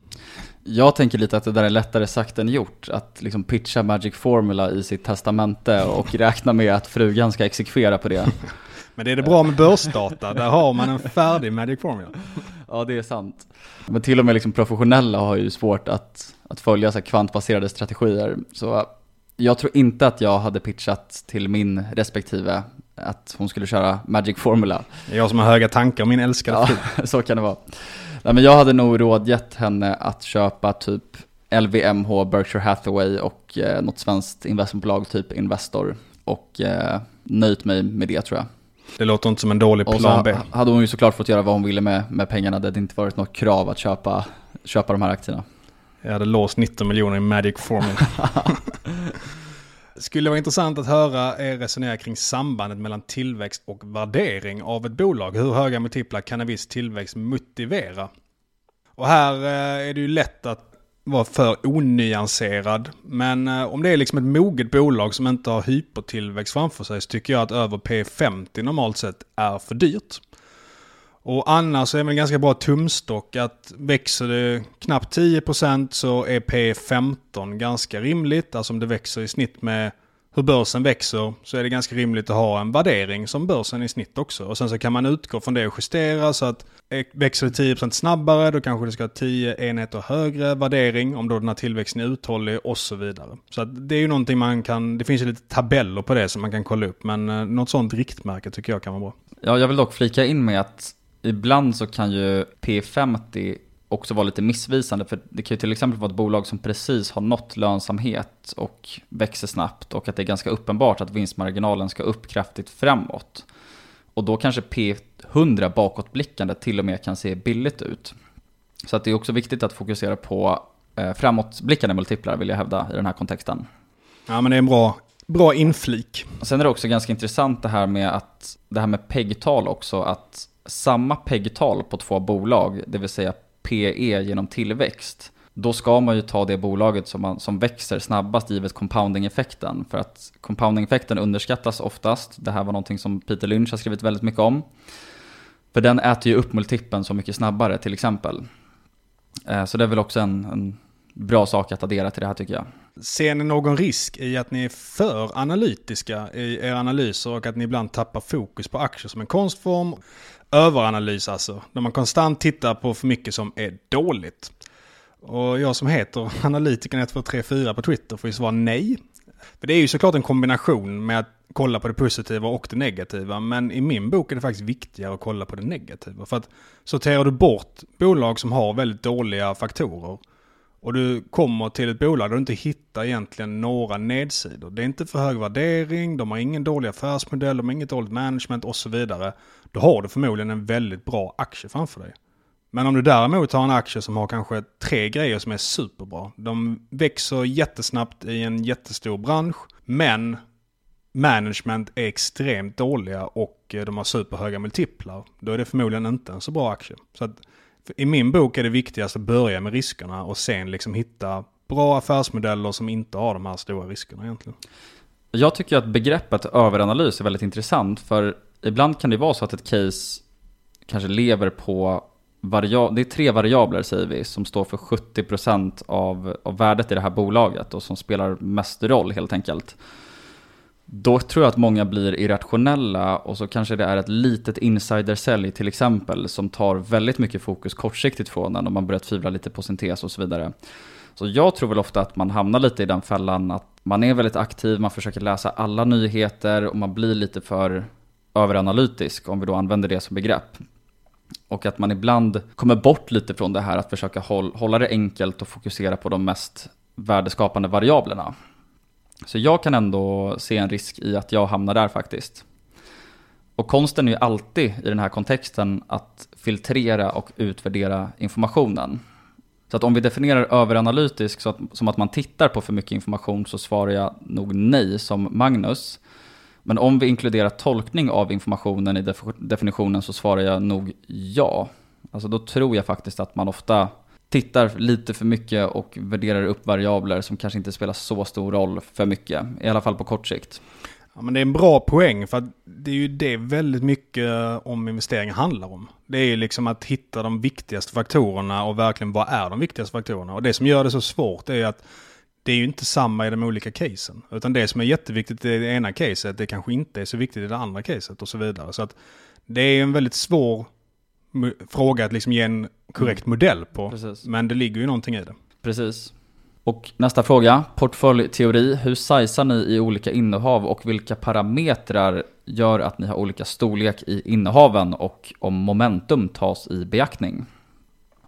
Jag tänker lite att det där är lättare sagt än gjort. Att liksom pitcha Magic Formula i sitt testamente och räkna med att frugan ska exekvera på det. <laughs> Men det är det bra med börsdata, där har man en färdig Magic Formula. Ja, det är sant. Men till och med liksom professionella har ju svårt att, att följa så kvantbaserade strategier. Så jag tror inte att jag hade pitchat till min respektive att hon skulle köra Magic Formula. Det är jag som har höga tankar om min älskade Ja, <laughs> så kan det vara. Nej, men jag hade nog rådgett henne att köpa typ LVMH, Berkshire Hathaway och eh, något svenskt investmentbolag, typ Investor. Och eh, nöjt mig med det tror jag. Det låter inte som en dålig Och så plan B. ha- hade hon ju såklart fått göra vad hon ville med, med pengarna. Det hade inte varit något krav att köpa, köpa de här aktierna. Jag hade låst 19 miljoner i Magic Formula. <laughs> Skulle vara intressant att höra er resonera kring sambandet mellan tillväxt och värdering av ett bolag. Hur höga multiplar kan en viss tillväxt motivera? Och här eh, är det ju lätt att vara för onyanserad. Men eh, om det är liksom ett moget bolag som inte har hypertillväxt framför sig så tycker jag att över P50 normalt sett är för dyrt. Och annars är det väl en ganska bra tumstock att växer det knappt 10% så är P15 ganska rimligt. Alltså om det växer i snitt med hur börsen växer så är det ganska rimligt att ha en värdering som börsen i snitt också. Och sen så kan man utgå från det och justera så att eh, växer det 10% snabbare då kanske det ska ha 10 enheter högre värdering om då den här tillväxten är uthållig och så vidare. Så att det är ju någonting man kan, det finns ju lite tabeller på det som man kan kolla upp men eh, något sånt riktmärke tycker jag kan vara bra. Ja, jag vill dock flika in med att ibland så kan ju P50 också vara lite missvisande. För det kan ju till exempel vara ett bolag som precis har nått lönsamhet och växer snabbt och att det är ganska uppenbart att vinstmarginalen ska upp kraftigt framåt. Och då kanske P100 bakåtblickande till och med kan se billigt ut. Så att det är också viktigt att fokusera på eh, framåtblickande multiplar vill jag hävda i den här kontexten. Ja men det är en bra, bra inflik. Sen är det också ganska intressant det här med att det här med PEG-tal också, att samma PEG-tal på två bolag, det vill säga PE genom tillväxt, då ska man ju ta det bolaget som, man, som växer snabbast givet compounding-effekten. För att compounding-effekten underskattas oftast. Det här var någonting som Peter Lynch har skrivit väldigt mycket om. För den äter ju upp multipeln så mycket snabbare till exempel. Eh, så det är väl också en, en bra sak att addera till det här tycker jag. Ser ni någon risk i att ni är för analytiska i era analyser och att ni ibland tappar fokus på aktier som en konstform? Överanalys alltså, när man konstant tittar på för mycket som är dåligt. Och jag som heter analytikern 1234 på Twitter får ju svara nej. För det är ju såklart en kombination med att kolla på det positiva och det negativa. Men i min bok är det faktiskt viktigare att kolla på det negativa. För att sorterar du bort bolag som har väldigt dåliga faktorer och du kommer till ett bolag där du inte hittar egentligen några nedsidor. Det är inte för hög värdering, de har ingen dålig affärsmodell, de har inget dåligt management och så vidare. Då har du förmodligen en väldigt bra aktie framför dig. Men om du däremot har en aktie som har kanske tre grejer som är superbra. De växer jättesnabbt i en jättestor bransch, men management är extremt dåliga och eh, de har superhöga multiplar. Då är det förmodligen inte en så bra aktie. Så att i min bok är det viktigast att börja med riskerna och sen liksom hitta bra affärsmodeller som inte har de här stora riskerna egentligen. Jag tycker att begreppet överanalys är väldigt intressant för ibland kan det vara så att ett case kanske lever på det är tre variabler säger vi som står för 70% av, av värdet i det här bolaget och som spelar mest roll helt enkelt. Då tror jag att många blir irrationella och så kanske det är ett litet insidersälj till exempel som tar väldigt mycket fokus kortsiktigt från en och man börjar tvivla lite på sin tes och så vidare. Så jag tror väl ofta att man hamnar lite i den fällan att man är väldigt aktiv, man försöker läsa alla nyheter och man blir lite för överanalytisk om vi då använder det som begrepp. Och att man ibland kommer bort lite från det här att försöka hålla det enkelt och fokusera på de mest värdeskapande variablerna. Så jag kan ändå se en risk i att jag hamnar där faktiskt. Och konsten är ju alltid i den här kontexten att filtrera och utvärdera informationen. Så att om vi definierar överanalytisk så att, som att man tittar på för mycket information så svarar jag nog nej som Magnus. Men om vi inkluderar tolkning av informationen i definitionen så svarar jag nog ja. Alltså då tror jag faktiskt att man ofta tittar lite för mycket och värderar upp variabler som kanske inte spelar så stor roll för mycket. I alla fall på kort sikt. Ja, men det är en bra poäng för att det är ju det väldigt mycket eh, om investeringar handlar om. Det är ju liksom att hitta de viktigaste faktorerna och verkligen vad är de viktigaste faktorerna. Och det som gör det så svårt är ju att det är ju inte samma i de olika casen. Utan det som är jätteviktigt i det ena caset, det kanske inte är så viktigt i det andra caset och så vidare. Så att det är en väldigt svår fråga att liksom ge en korrekt mm. modell på. Precis. Men det ligger ju någonting i det. Precis. Och nästa fråga, portföljteori. Hur sizar ni i olika innehav och vilka parametrar gör att ni har olika storlek i innehaven och om momentum tas i beaktning?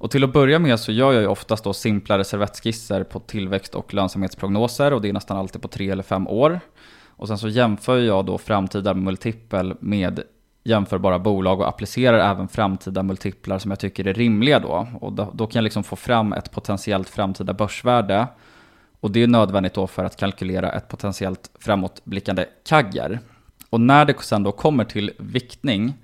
Och till att börja med så gör jag ju oftast då simplare servettskisser på tillväxt och lönsamhetsprognoser och det är nästan alltid på tre eller fem år. Och sen så jämför jag då framtida multipel med jämförbara bolag och applicerar även framtida multiplar som jag tycker är rimliga då. Och då, då kan jag liksom få fram ett potentiellt framtida börsvärde. Och det är nödvändigt då för att kalkylera ett potentiellt framåtblickande kagger. Och när det sen då kommer till viktning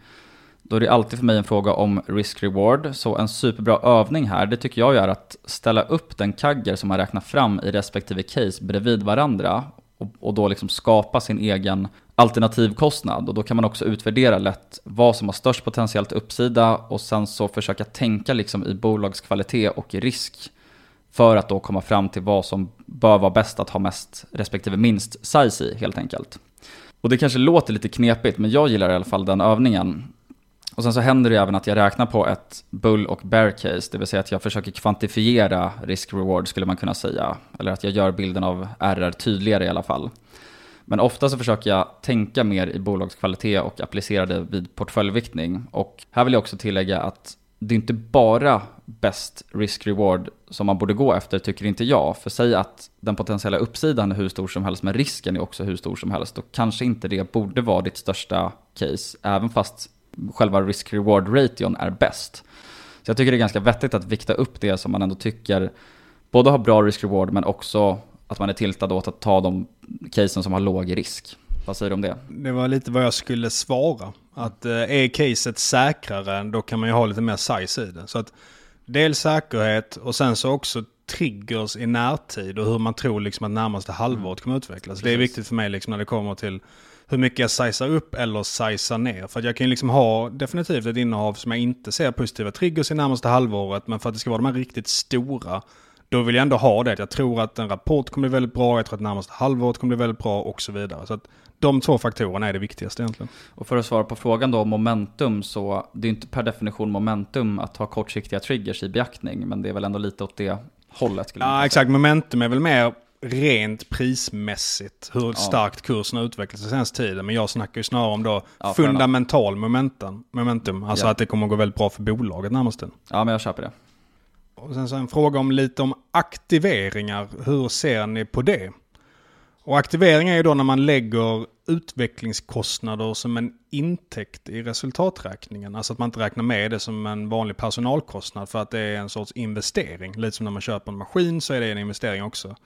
då är det alltid för mig en fråga om risk-reward. Så en superbra övning här, det tycker jag är att ställa upp den kagger som man räknar fram i respektive case bredvid varandra och, och då liksom skapa sin egen alternativkostnad. Och då kan man också utvärdera lätt vad som har störst potentiellt uppsida och sen så försöka tänka liksom i bolagskvalitet och risk för att då komma fram till vad som bör vara bäst att ha mest respektive minst size i helt enkelt. Och det kanske låter lite knepigt men jag gillar i alla fall den övningen. Och sen så händer det även att jag räknar på ett bull och bear case, det vill säga att jag försöker kvantifiera risk-reward skulle man kunna säga. Eller att jag gör bilden av RR tydligare i alla fall. Men ofta så försöker jag tänka mer i bolagskvalitet och applicera det vid portföljviktning. Och här vill jag också tillägga att det är inte bara best risk-reward som man borde gå efter, tycker inte jag. För säg att den potentiella uppsidan är hur stor som helst, men risken är också hur stor som helst. Då kanske inte det borde vara ditt största case, även fast själva risk-reward-ration är bäst. Så jag tycker det är ganska vettigt att vikta upp det som man ändå tycker både har bra risk-reward men också att man är tiltad åt att ta de casen som har låg risk. Vad säger du om det? Det var lite vad jag skulle svara. Att eh, är caset säkrare, då kan man ju ha lite mer size i det. Så att dels säkerhet och sen så också triggers i närtid och hur man tror liksom att närmaste halvåret kommer utvecklas. Precis. Det är viktigt för mig liksom när det kommer till hur mycket jag sizar upp eller sizar ner. För jag kan ju liksom ha definitivt ett innehav som jag inte ser positiva triggers i närmaste halvåret. Men för att det ska vara de här riktigt stora, då vill jag ändå ha det. Jag tror att en rapport kommer bli väldigt bra, jag tror att närmaste halvåret kommer bli väldigt bra och så vidare. Så att de två faktorerna är det viktigaste egentligen. Och för att svara på frågan då om momentum så det är inte per definition momentum att ha kortsiktiga triggers i beaktning. Men det är väl ändå lite åt det hållet. ja, exakt. Momentum är väl mer rent prismässigt hur starkt kursen har utvecklats den senaste tiden. Men jag snackar ju snarare om då Ja, fundamental momentum. momentum alltså Ja. att det kommer att gå väldigt bra för bolaget närmast tiden. Ja, men jag köper det. Och sen så en fråga om lite om aktiveringar. Hur ser ni på det? Och aktivering är ju då när man lägger utvecklingskostnader som en intäkt i resultaträkningen. Alltså att man inte räknar med det som en vanlig personalkostnad för att det är en sorts investering. Lite som när man köper en maskin så är det en investering också.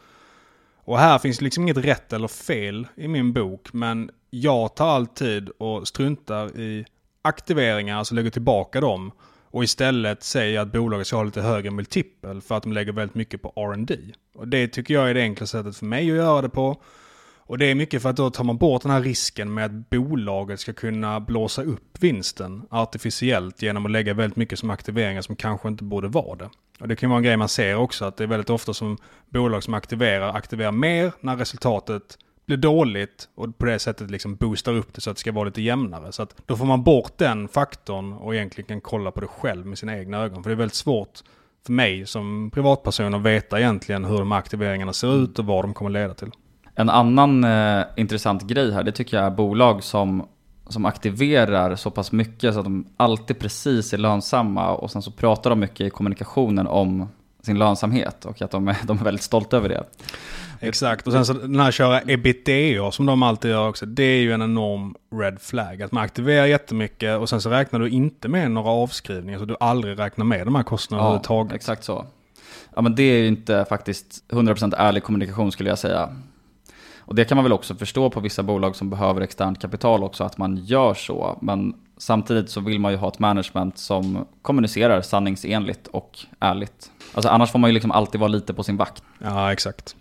Och här finns liksom inget rätt eller fel i min bok. Men jag tar alltid och struntar i aktiveringar, alltså lägger tillbaka dem. Och istället säger att bolaget ska ha lite högre multipel för att de lägger väldigt mycket på R&D. Och det tycker jag är det enkla sättet för mig att göra det på. Och det är mycket för att då tar man bort den här risken med att bolaget ska kunna blåsa upp vinsten artificiellt genom att lägga väldigt mycket som aktiveringar som kanske inte borde vara det. Och det kan vara en grej man ser också att det är väldigt ofta som bolag som aktiverar aktiverar mer när resultatet blir dåligt och på det sättet liksom boostar upp det så att det ska vara lite jämnare. Så att då får man bort den faktorn och egentligen kan kolla på det själv med sina egna ögon. För det är väldigt svårt för mig som privatperson att veta egentligen hur de aktiveringarna ser ut och vad de kommer leda till. En annan eh, intressant grej här, det tycker jag är bolag som, som aktiverar så pass mycket så att de alltid precis är lönsamma och sen så pratar de mycket i kommunikationen om sin lönsamhet och att de är, de är väldigt stolta över det. Exakt, och sen så den här köra ebitda som de alltid gör också, det är ju en enorm red flag. Att man aktiverar jättemycket och sen så räknar du inte med några avskrivningar, så du aldrig räknar med de här kostnaderna överhuvudtaget. exakt så. Ja men det är ju inte faktiskt 100% ärlig kommunikation skulle jag säga. Och det kan man väl också förstå på vissa bolag som behöver externt kapital också, att man gör så. Men samtidigt så vill man ju ha ett management som kommunicerar sanningsenligt och ärligt. Alltså annars får man ju liksom alltid vara lite på sin vakt. Ja, exakt.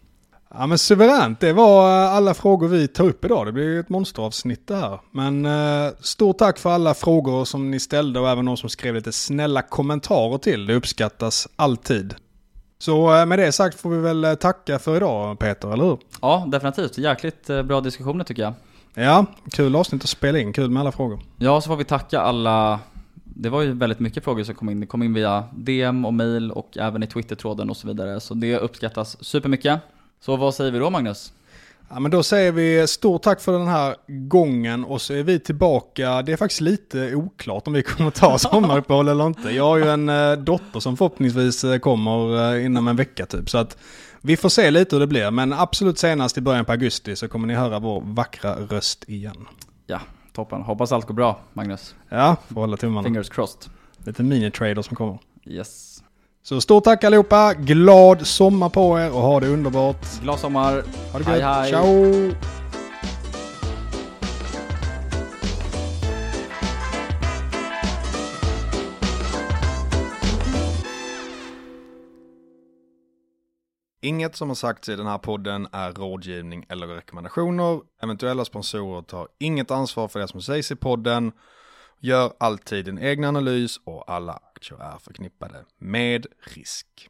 Ja men suveränt, det var eh, alla frågor vi tar upp idag. Det blir ju ett monsteravsnitt det här. Men eh, stort tack för alla frågor som ni ställde och även de som skrev lite snälla kommentarer till. Det uppskattas alltid. Så eh, med det sagt får vi väl eh, tacka för idag Peter, eller hur? Ja, definitivt. Jäkligt eh, bra diskussioner tycker jag. Ja, kul avsnitt att spela in, kul med alla frågor. Ja, så får vi tacka alla. Det var ju väldigt mycket frågor som kom in. Det kom in via DM och mail och även i Twitter-tråden och så vidare. Så det uppskattas supermycket. Så vad säger vi då Magnus? Ja men då säger vi stort tack för den här gången och så är vi tillbaka. Det är faktiskt lite oklart om vi kommer ta <laughs> sommaruppehåll eller inte. Jag har ju en eh, dotter som förhoppningsvis eh, kommer eh, inom en vecka typ. Så att vi får se lite hur det blir. Men absolut senast i början på augusti så kommer ni höra vår vackra röst igen. Ja, toppen. Hoppas allt går bra Magnus. Ja, får hålla tummarna. Fingers crossed. Lite mini-trader som kommer. Yes. Så stort tack allihopa. Glad sommar på er och ha det underbart. Glad sommar. Ha det Hej, gött. hej. Ciao! Inget som har sagts i den här podden är rådgivning eller rekommendationer. Eventuella sponsorer tar inget ansvar för det som sägs i podden. Gör alltid en egen analys och alla aktier är förknippade med risk.